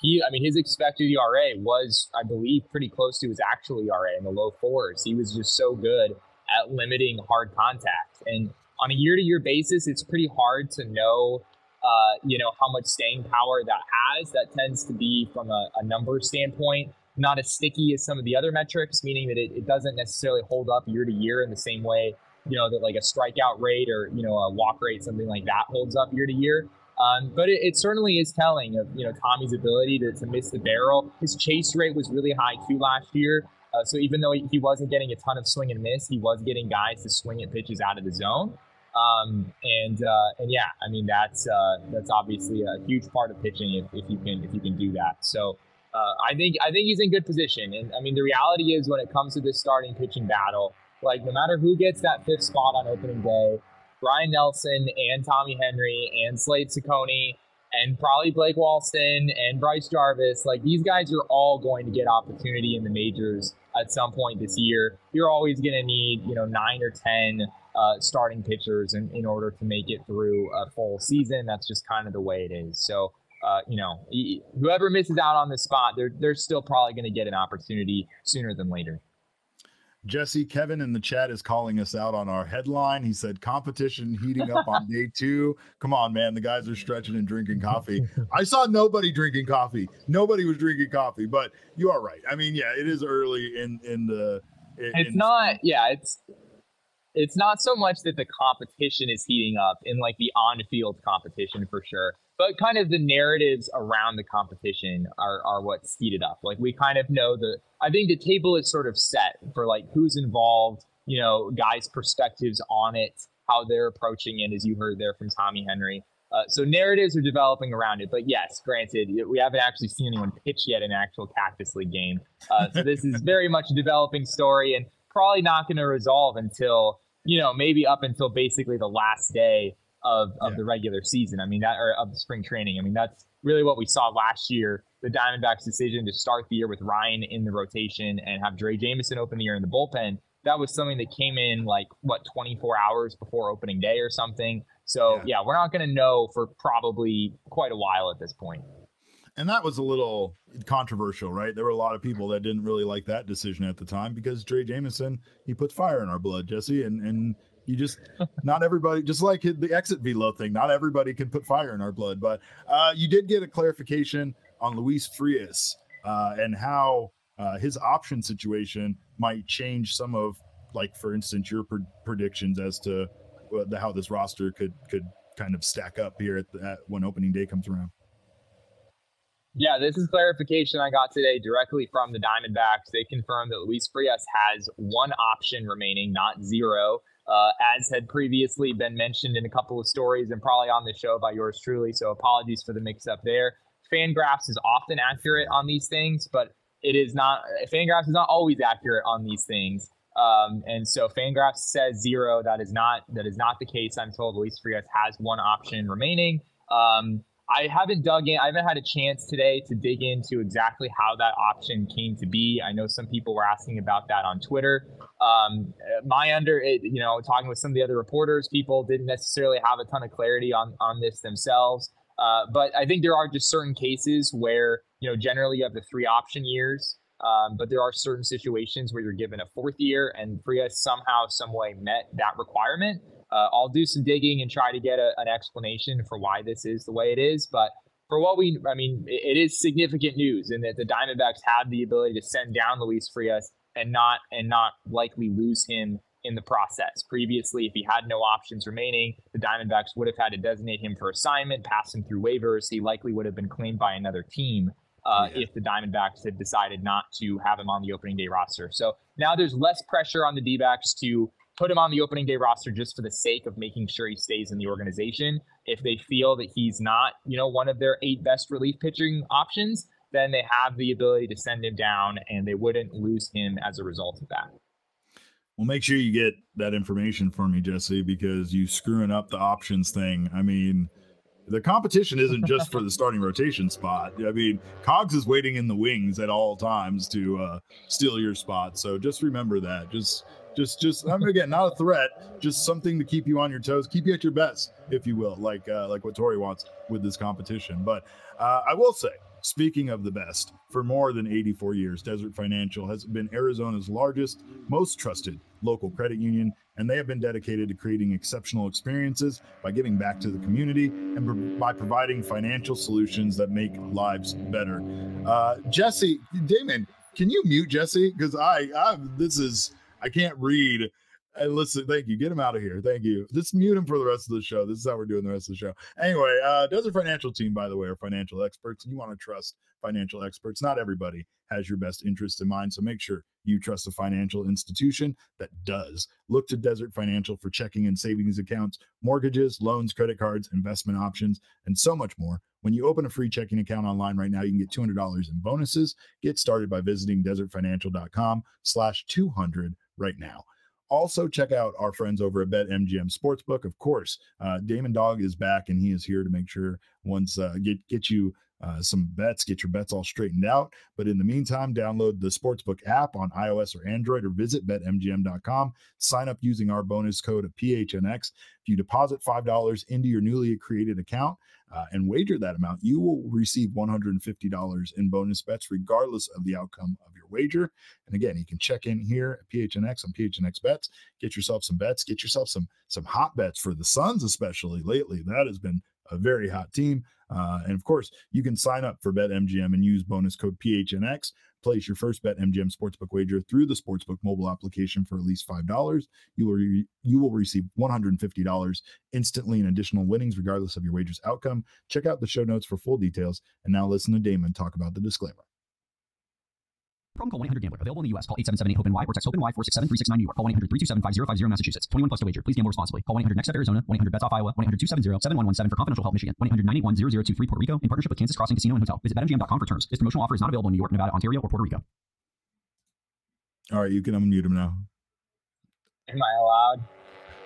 he, I mean, his expected ERA was, I believe, pretty close to his actual ERA in the low fours. He was just so good at limiting hard contact. And on a year to year basis, it's pretty hard to know, uh, you know, how much staying power that has. That tends to be from a, a number standpoint, not as sticky as some of the other metrics, meaning that it, it doesn't necessarily hold up year to year in the same way, you know, that like a strikeout rate or, you know, a walk rate, something like that holds up year to year. Um, but it, it, certainly is telling of you know Tommy's ability to, to miss the barrel. His chase rate was really high too last year. Uh, so even though he wasn't getting a ton of swing and miss, he was getting guys to swing at pitches out of the zone. Um, and uh, and yeah, I mean that's uh, that's obviously a huge part of pitching if, if you can if you can do that. So uh, I think I think he's in good position. And I mean the reality is when it comes to this starting pitching battle, like no matter who gets that fifth spot on opening day, Ryne Nelson and Tommy Henry and Slade Cecconi and probably Blake Walston and Bryce Jarvis. Like these guys are all going to get opportunity in the majors at some point this year. You're always going to need, you know, nine or 10 uh, starting pitchers in, in order to make it through a full season. That's just kind of the way it is. So, uh, you know, whoever misses out on this spot, they're, they're still probably going to get an opportunity sooner than later. Jesse Kevin in the chat is calling us out on our headline. He said competition heating up on day two. Come on, man. The guys are stretching and drinking coffee. I saw nobody drinking coffee. Nobody was drinking coffee, but you are right. I mean, yeah, it is early in in the. In, it's not. Yeah, it's it's not so much that the competition is heating up in like the on-field competition for sure but kind of the narratives around the competition are, are what's heated up. Like we kind of know the, I think the table is sort of set for like who's involved, you know, guys' perspectives on it, how they're approaching it, as you heard there from Tommy Henry. Uh, so narratives are developing around it, but yes, granted, we haven't actually seen anyone pitch yet in an actual Cactus League game. Uh, so this is very much a developing story, and probably not going to resolve until you know maybe up until basically the last day of, of yeah. the regular season. I mean, that or of the spring training. I mean, that's really what we saw last year. The Diamondbacks' decision to start the year with Ryne in the rotation and have Drey Jameson open the year in the bullpen. That was something that came in like what 24 hours before opening day or something. So yeah, yeah we're not going to know for probably quite a while at this point. And that was a little controversial, right? There were a lot of people that didn't really like that decision at the time because Drey Jameson, he puts fire in our blood, Jesse, and and you just [LAUGHS] not everybody, just like the exit velo thing, not everybody can put fire in our blood. But uh, you did get a clarification on Luis Frias uh, and how uh, his option situation might change some of, like for instance, your pre- predictions as to the, how this roster could could kind of stack up here at, the, at when opening day comes around. Yeah, this is clarification I got today directly from the Diamondbacks. They confirmed that Luis Frias has one option remaining, not zero uh, as had previously been mentioned in a couple of stories and probably on the show by yours truly. So apologies for the mix up there. Fangraphs is often accurate on these things, but it is not. Fangraphs is not always accurate on these things. Um, and so Fangraphs says zero. That is not that is not the case. I'm told Luis Frias has one option remaining. Um, I haven't dug in. I haven't had a chance today to dig into exactly how that option came to be. I know some people were asking about that on Twitter. Um, my under, it, you know, talking with some of the other reporters, people didn't necessarily have a ton of clarity on on this themselves. Uh, but I think there are just certain cases where you know generally you have the three option years, um, but there are certain situations where you're given a fourth year, and Frias somehow, some way met that requirement. Uh, I'll do some digging and try to get a, an explanation for why this is the way it is. But for what we, I mean, it, it is significant news, and that the Diamondbacks have the ability to send down Luis Frias and not and not likely lose him in the process. Previously, if he had no options remaining, the Diamondbacks would have had to designate him for assignment, pass him through waivers. He likely would have been claimed by another team. Uh, yeah. If the Diamondbacks had decided not to have him on the opening day roster. So now there's less pressure on the D backs to put him on the opening day roster just for the sake of making sure he stays in the organization. If they feel that he's not, you know, one of their eight best relief pitching options, then they have the ability to send him down and they wouldn't lose him as a result of that. Well, make sure you get that information for me, Jesse, because you screwing up the options thing. I mean, the competition isn't just for the [LAUGHS] starting rotation spot. I mean, Cogs is waiting in the wings at all times to uh, steal your spot. So just remember that. Just, just, just. I'm again not a threat, just something to keep you on your toes, keep you at your best, if you will, like uh, like what Torey wants with this competition. But uh, I will say, Speaking of the best, for more than 84 years, Desert Financial has been Arizona's largest, most trusted local credit union, and they have been dedicated to creating exceptional experiences by giving back to the community and by providing financial solutions that make lives better. Uh, Jesse, Damon, can you mute Jesse? Because I, I, this is, I can't read and listen, thank you. Get him out of here. Thank you. Just mute him for the rest of the show. This is how we're doing the rest of the show. Anyway, uh, Desert Financial Team, by the way, are financial experts. You want to trust financial experts. Not everybody has your best interest in mind. So make sure you trust a financial institution that does. Look to Desert Financial for checking and savings accounts, mortgages, loans, credit cards, investment options, and so much more. When you open a free checking account online right now, you can get $200 in bonuses. Get started by visiting desertfinancial.com slash 200 right now. Also, check out our friends over at BetMGM Sportsbook. Of course, uh, Damon Dog is back, and he is here to make sure once uh, get get you uh, some bets, get your bets all straightened out. But in the meantime, download the Sportsbook app on iOS or Android or visit betmgm.com. Sign up using our bonus code of PHNX. If you deposit $5 into your newly created account uh, and wager that amount, you will receive $150 in bonus bets, regardless of the outcome of your wager. And again, you can check in here at PHNX on PHNX Bets, get yourself some bets, get yourself some some hot bets for the Suns, especially lately. That has been a very hot team. Uh, and of course, you can sign up for BetMGM and use bonus code PHNX. Place your first BetMGM sportsbook wager through the sportsbook mobile application for at least five dollars. You will re- you will receive one hundred and fifty dollars instantly in additional winnings, regardless of your wager's outcome. Check out the show notes for full details. And now listen to Damon talk about the disclaimer. Promo call 1-800-GAMBLER. Available in the U.S. Call 877-8-HOPE-NY or text HOPE-NY 467-369-New York. Call 1-800-327-5050 Massachusetts. 21 plus to wager. Please gamble responsibly. Call 1-800-NEXT-STEP Arizona. 1-800-BETS-OFF Iowa. 1-800-270-7117 for confidential help Michigan. 1-800-981-0023 Puerto Rico in partnership with Kansas Crossing Casino and Hotel. Visit BetMGM.com for terms. This promotional offer is not available in New York, Nevada, Ontario, or Puerto Rico. All right, you can unmute him now. Am I allowed?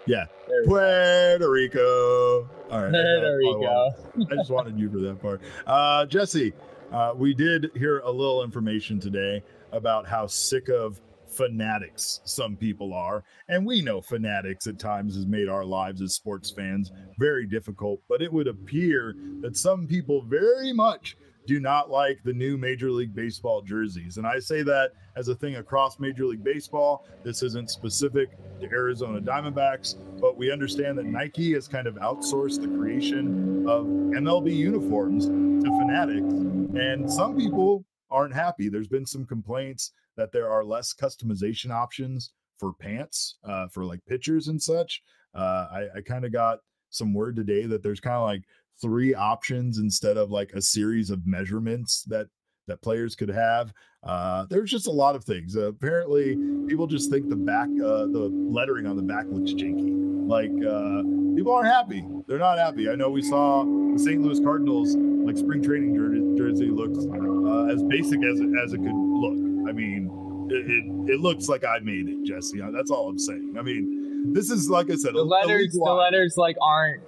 Yeah. Puerto Rico. All right. Puerto Rico. I just wanted you for that part. Uh, Jesse, uh, we did hear a little information today about how sick of fanatics some people are. And we know fanatics at times has made our lives as sports fans very difficult, but it would appear that some people very much do not like the new Major League Baseball jerseys. And I say that as a thing across Major League Baseball. This isn't specific to Arizona Diamondbacks, but we understand that Nike has kind of outsourced the creation of MLB uniforms to fanatics. And some people aren't happy. There's been some complaints that there are less customization options for pants uh, for like pitchers and such. Uh, I, I kind of got some word today that there's kind of like three options instead of like a series of measurements that that players could have. Uh, there's just a lot of things. Uh, apparently, people just think the back, uh, the lettering on the back looks janky. Like uh, people aren't happy. They're not happy. I know we saw the St. Louis Cardinals like spring training jersey, jersey looks uh, as basic as it, as it could look. I mean, it, it, it looks like I made it, Jesse. That's all I'm saying. I mean, this is like I said, the letters, the letters like aren't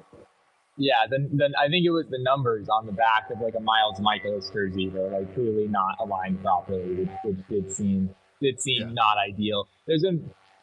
yeah, then then I think it was the numbers on the back of like a Miles Mikolas jersey. They're like clearly not aligned properly, which, which did seem did seem yeah. not ideal. There's a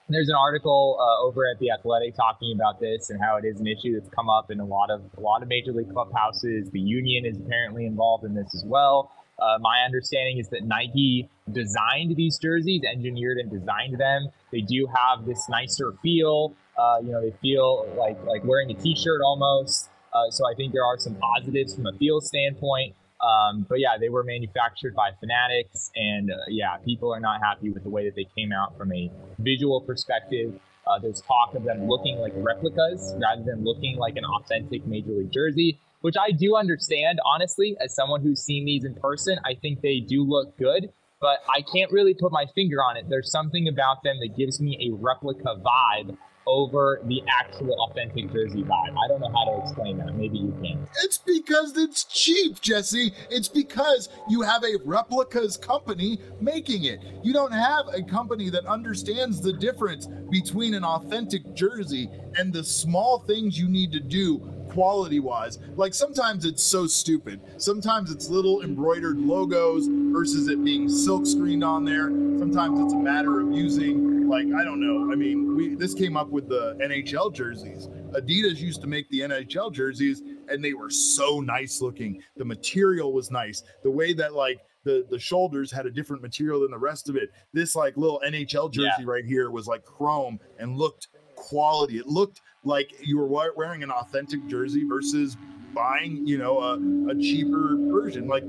there's an article uh, over at the Athletic talking about this and how it is an issue that's come up in a lot of a lot of major league clubhouses. The union is apparently involved in this as well. Uh, my understanding is that Nike designed these jerseys, engineered and designed them. They do have this nicer feel. Uh, you know, they feel like like wearing a T-shirt almost. Uh, so I think there are some positives from a feel standpoint. Um, but yeah, they were manufactured by Fanatics, and uh, yeah, people are not happy with the way that they came out from a visual perspective. Uh, there's talk of them looking like replicas rather than looking like an authentic Major League jersey, which I do understand, honestly, as someone who's seen these in person. I think they do look good, but I can't really put my finger on it. There's something about them that gives me a replica vibe over the actual authentic jersey vibe. I don't know how to explain that. Maybe you can. It's because it's cheap, Jesse. It's because you have a replicas company making it. You don't have a company that understands the difference between an authentic jersey and the small things you need to do quality wise. Like sometimes it's so stupid. Sometimes it's little embroidered logos versus it being silk screened on there. Sometimes it's a matter of using like I don't know. I mean, we this came up with the NHL jerseys. Adidas used to make the NHL jerseys and they were so nice looking. The material was nice. The way that like the the shoulders had a different material than the rest of it. This like little NHL jersey yeah. right here was like chrome and looked quality. It looked like you were wearing an authentic jersey versus buying, you know, a, a cheaper version. Like,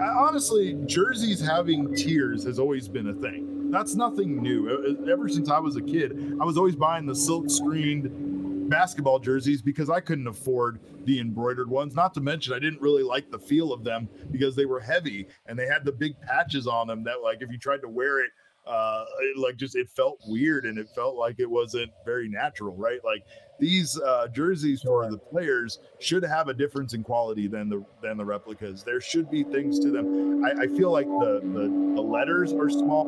honestly, jerseys having tiers has always been a thing. That's nothing new. Ever since I was a kid, I was always buying the silk screened basketball jerseys because I couldn't afford the embroidered ones. Not to mention, I didn't really like the feel of them because they were heavy and they had the big patches on them that, like, if you tried to wear it uh like just it felt weird and it felt like it wasn't very natural right? Like these uh jerseys for the players should have a difference in quality than the than the replicas there should be things to them i, I feel like the, the, the letters are small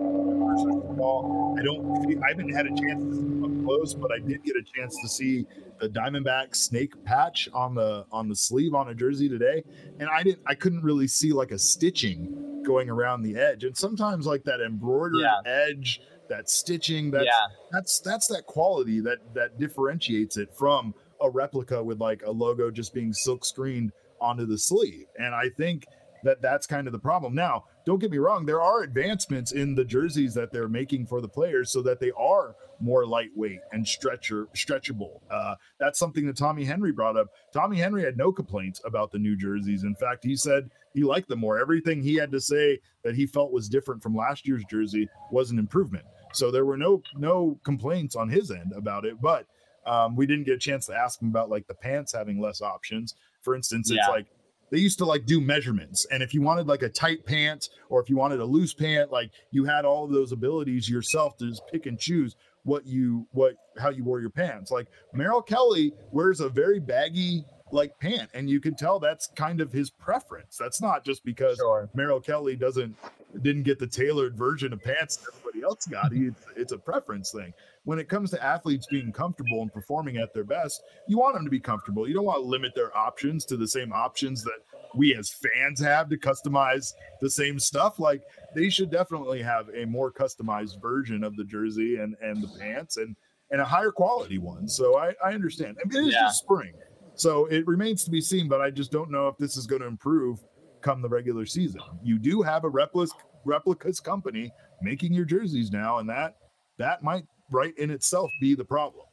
are small i don't i haven't had a chance to see up close but i did get a chance to see the diamondback snake patch on the on the sleeve on a jersey today and i didn't i couldn't really see like a stitching going around the edge. And sometimes like that embroidered yeah. edge, that stitching, that's yeah. that's that's that quality that that differentiates it from a replica with like a logo just being silk screened onto the sleeve. And I think that that's kind of the problem. Now, don't get me wrong, there are advancements in the jerseys that they're making for the players so that they are more lightweight and stretcher stretchable. Uh, that's something that Tommy Henry brought up. Tommy Henry had no complaints about the new jerseys. In fact, he said he liked them more. Everything he had to say that he felt was different from last year's jersey was an improvement. So there were no no complaints on his end about it, but um, we didn't get a chance to ask him about like the pants having less options. For instance, it's yeah. like they used to like do measurements and if you wanted like a tight pant or if you wanted a loose pant like you had all of those abilities yourself to just pick and choose what you what how you wore your pants like merrill kelly wears a very baggy like pant and you can tell that's kind of his preference that's not just because sure. merrill kelly doesn't didn't get the tailored version of pants else got it's, it's a preference thing when it comes to athletes being comfortable and performing at their best, you want them to be comfortable. You don't want to limit their options to the same options that we as fans have to customize the same stuff. Like they should definitely have a more customized version of the jersey and and the pants and and a higher quality one. So I, I understand. I mean, it is yeah. just spring. So it remains to be seen, but I just don't know if this is going to improve come the regular season. You do have a replicas replicas company making your jerseys now, and that that might right in itself be the problem.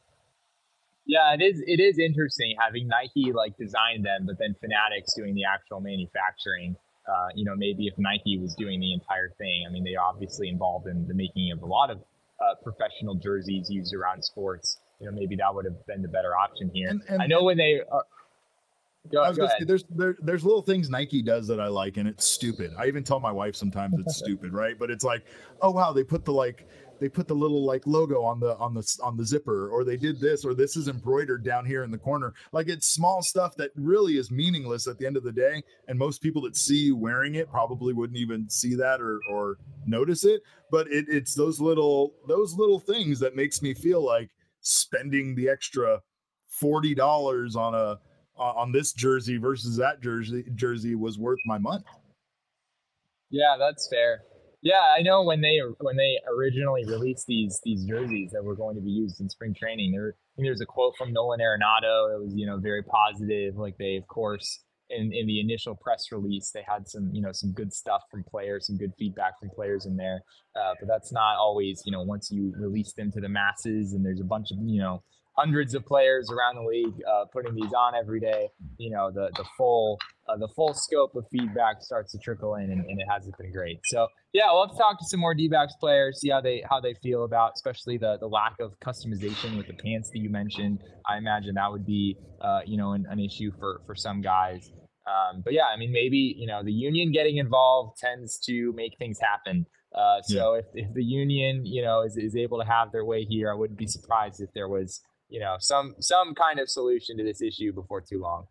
Yeah, it is. It is interesting having Nike like design them, but then Fanatics doing the actual manufacturing. Uh, you know, maybe if Nike was doing the entire thing. I mean, they obviously involved in the making of a lot of uh, professional jerseys used around sports. You know, maybe that would have been the better option here. And, and, I know when they. Go, I was go say, there's there, there's little things Nike does that I like, and it's stupid. I even tell my wife sometimes it's [LAUGHS] stupid, right? But it's like, oh wow, they put the like they put the little like logo on the on the on the zipper or they did this or this is embroidered down here in the corner like it's small stuff that really is meaningless at the end of the day and most people that see you wearing it probably wouldn't even see that or or notice it but it, it's those little those little things that makes me feel like spending the extra $40 on a on this jersey versus that jersey jersey was worth my money yeah that's fair yeah, I know when they when they originally released these these jerseys that were going to be used in spring training. There, there's a quote from Nolan Arenado that was you know very positive. Like they, of course, in in the initial press release, they had some you know some good stuff from players, some good feedback from players in there. Uh, but that's not always you know once you release them to the masses and there's a bunch of you know hundreds of players around the league uh, putting these on every day. You know the the full uh, the full scope of feedback starts to trickle in, and, and, it hasn't been great. So yeah, we'll have to talk to some more D-backs players, see how they how they feel about, especially the the lack of customization with the pants that you mentioned. I imagine that would be uh, you know an, an, issue for for some guys. Um, but yeah, I mean maybe you know the union getting involved tends to make things happen Uh, so yeah. if, if the union, you know, is, is able to have their way here, I wouldn't be surprised if there was, you know, some some kind of solution to this issue before too long.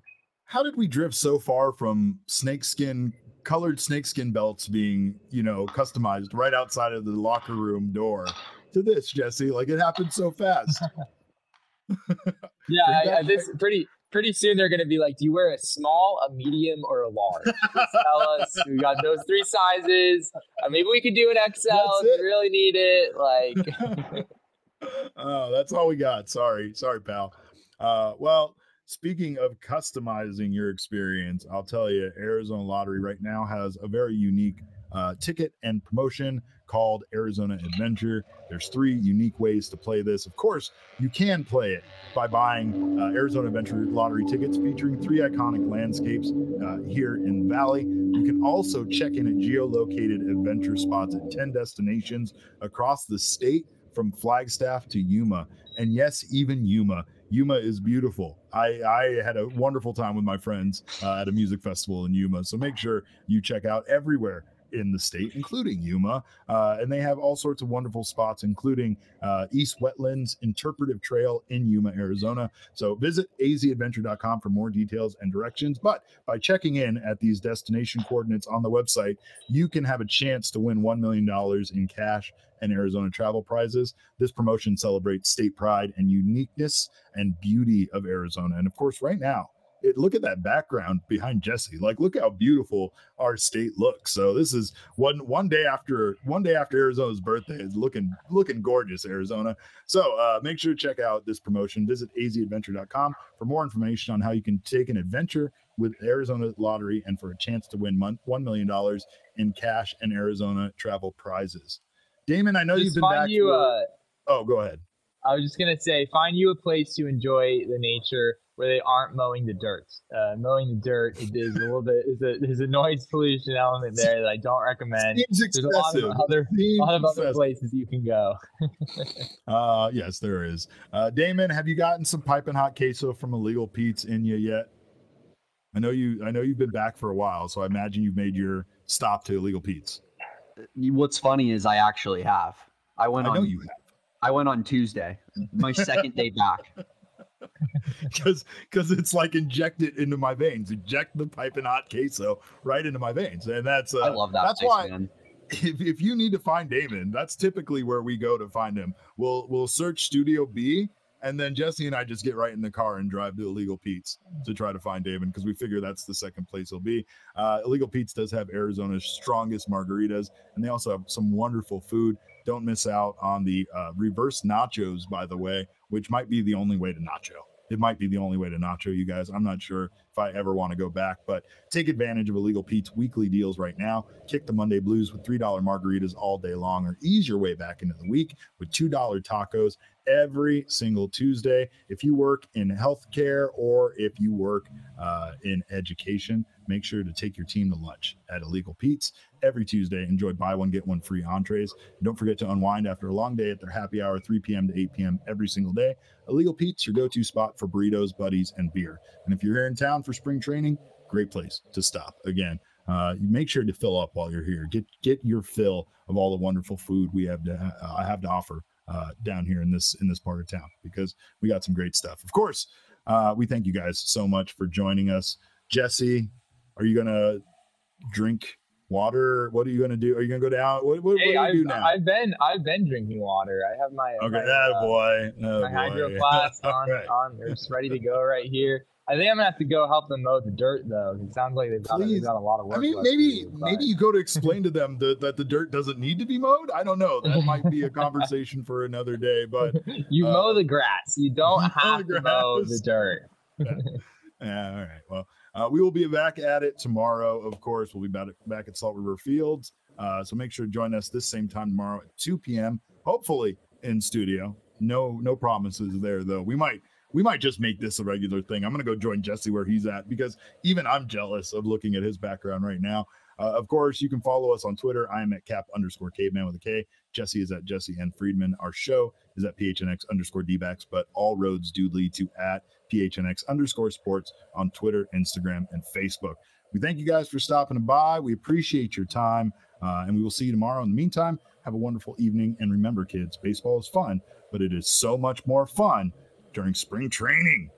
How did we drift so far from snakeskin colored snakeskin belts being, you know, customized right outside of the locker room door to this, Jesse? Like it happened so fast. [LAUGHS] yeah, I, I, this pretty pretty soon they're going to be like, do you wear a small, a medium, or a large? Just tell us. We got those three sizes. Uh, maybe we could do an XL if you really need it. Like, [LAUGHS] [LAUGHS] oh, that's all we got. Sorry, sorry, pal. Uh, well, speaking of customizing your experience, I'll tell you, Arizona Lottery right now has a very unique uh, ticket and promotion called Arizona Adventure. There's three unique ways to play this. Of course, you can play it by buying uh, Arizona Adventure lottery tickets featuring three iconic landscapes uh, here in the Valley. You can also check in at geolocated adventure spots at 10 destinations across the state from Flagstaff to Yuma. And yes, even Yuma. Yuma is beautiful. I, I had a wonderful time with my friends uh, at a music festival in Yuma. So make sure you check out everywhere in the state, including Yuma. Uh, and they have all sorts of wonderful spots, including uh, East Wetlands Interpretive Trail in Yuma, Arizona. So visit azadventure.com for more details and directions. But by checking in at these destination coordinates on the website, you can have a chance to win $1 million in cash and Arizona travel prizes. This promotion celebrates state pride and uniqueness and beauty of Arizona. And of course, right now, it, look at that background behind Jesse. Like, look how beautiful our state looks. So this is one one day after one day after Arizona's birthday. It's looking looking gorgeous, Arizona. So uh, make sure to check out this promotion. Visit azadventure.com for more information on how you can take an adventure with Arizona Lottery and for a chance to win one million dollars in cash and Arizona travel prizes. Damon, I know just you've been back. You, for... uh, oh, go ahead. I was just gonna say, find you a place to enjoy the nature where they aren't mowing the dirt. Uh, mowing the dirt is a little bit is a there's a noise pollution element there that I don't recommend. Seems there's a lot of other a lot of other places you can go. [LAUGHS] uh, yes, there is. Uh, Damon, have you gotten some piping hot queso from Illegal Pete's in you yet? I know you. I know you've been back for a while, so I imagine you've made your stop to Illegal Pete's. What's funny is I actually have. I went I on. you have. I went on Tuesday, my second day back. [LAUGHS] [LAUGHS] Because because it's like inject it into my veins, inject the piping hot queso right into my veins, and that's uh, I love that. That's place, why. Man. If, if you need to find Damon, that's typically where we go to find him. We'll we'll search Studio B, and then Jesse and I just get right in the car and drive to Illegal Pete's to try to find Damon because we figure that's the second place he'll be. Uh, Illegal Pete's does have Arizona's strongest margaritas, and they also have some wonderful food. Don't miss out on the uh, reverse nachos, by the way, which might be the only way to nacho it might be the only way to nacho you guys. I'm not sure if I ever want to go back, but take advantage of Illegal Pete's weekly deals right now. Kick the Monday blues with $3 margaritas all day long, or ease your way back into the week with $2 tacos every single Tuesday. If you work in healthcare or if you work uh, in education, make sure to take your team to lunch at Illegal Pete's every Tuesday. Enjoy buy one, get one free entrees. And don't forget to unwind after a long day at their happy hour, 3 p.m. to 8 p.m. every single day. Illegal Pete's, your go to spot for burritos, buddies, and beer. And if you're here in town for spring training, great place to stop. Again, uh, make sure to fill up while you're here. Get get your fill of all the wonderful food we have to uh, I have to offer uh, down here in this in this part of town because we got some great stuff. Of course, uh, we thank you guys so much for joining us. Jesse, are you gonna drink water? What are you gonna do? Are you gonna go down? What, what, hey, what do you do now? I've been I've been drinking water. I have my okay, my, uh, boy, that my boy. hydro flask [LAUGHS] on right. on. It's ready to go right here. I think I'm gonna have to go help them mow the dirt though. It sounds like they've got, they've got a lot of work. I mean, maybe do, maybe you go to explain to them that, that the dirt doesn't need to be mowed. I don't know. That might be a [LAUGHS] conversation for another day. But [LAUGHS] you uh, mow the grass. You don't have to mow the dirt. yeah. All right. Well, uh, we will be back at it tomorrow. Of course, we'll be back at, back at Salt River Fields. Uh, so make sure to join us this same time tomorrow at 2 p.m. Hopefully in studio. No no promises there though. We might we might just make this a regular thing. I'm to go join Jesse where he's at because even I'm jealous of looking at his background right now. Uh, of course, you can follow us on Twitter. I am at cap underscore caveman with a K. Jesse is at Jesse and Friedman. Our show is at PHNX underscore DBAX, but all roads do lead to at PHNX underscore sports on Twitter, Instagram, and Facebook. We thank you guys for stopping by. We appreciate your time. Uh, and we will see you tomorrow. In the meantime, have a wonderful evening. And remember, kids, baseball is fun, but it is so much more fun during spring training.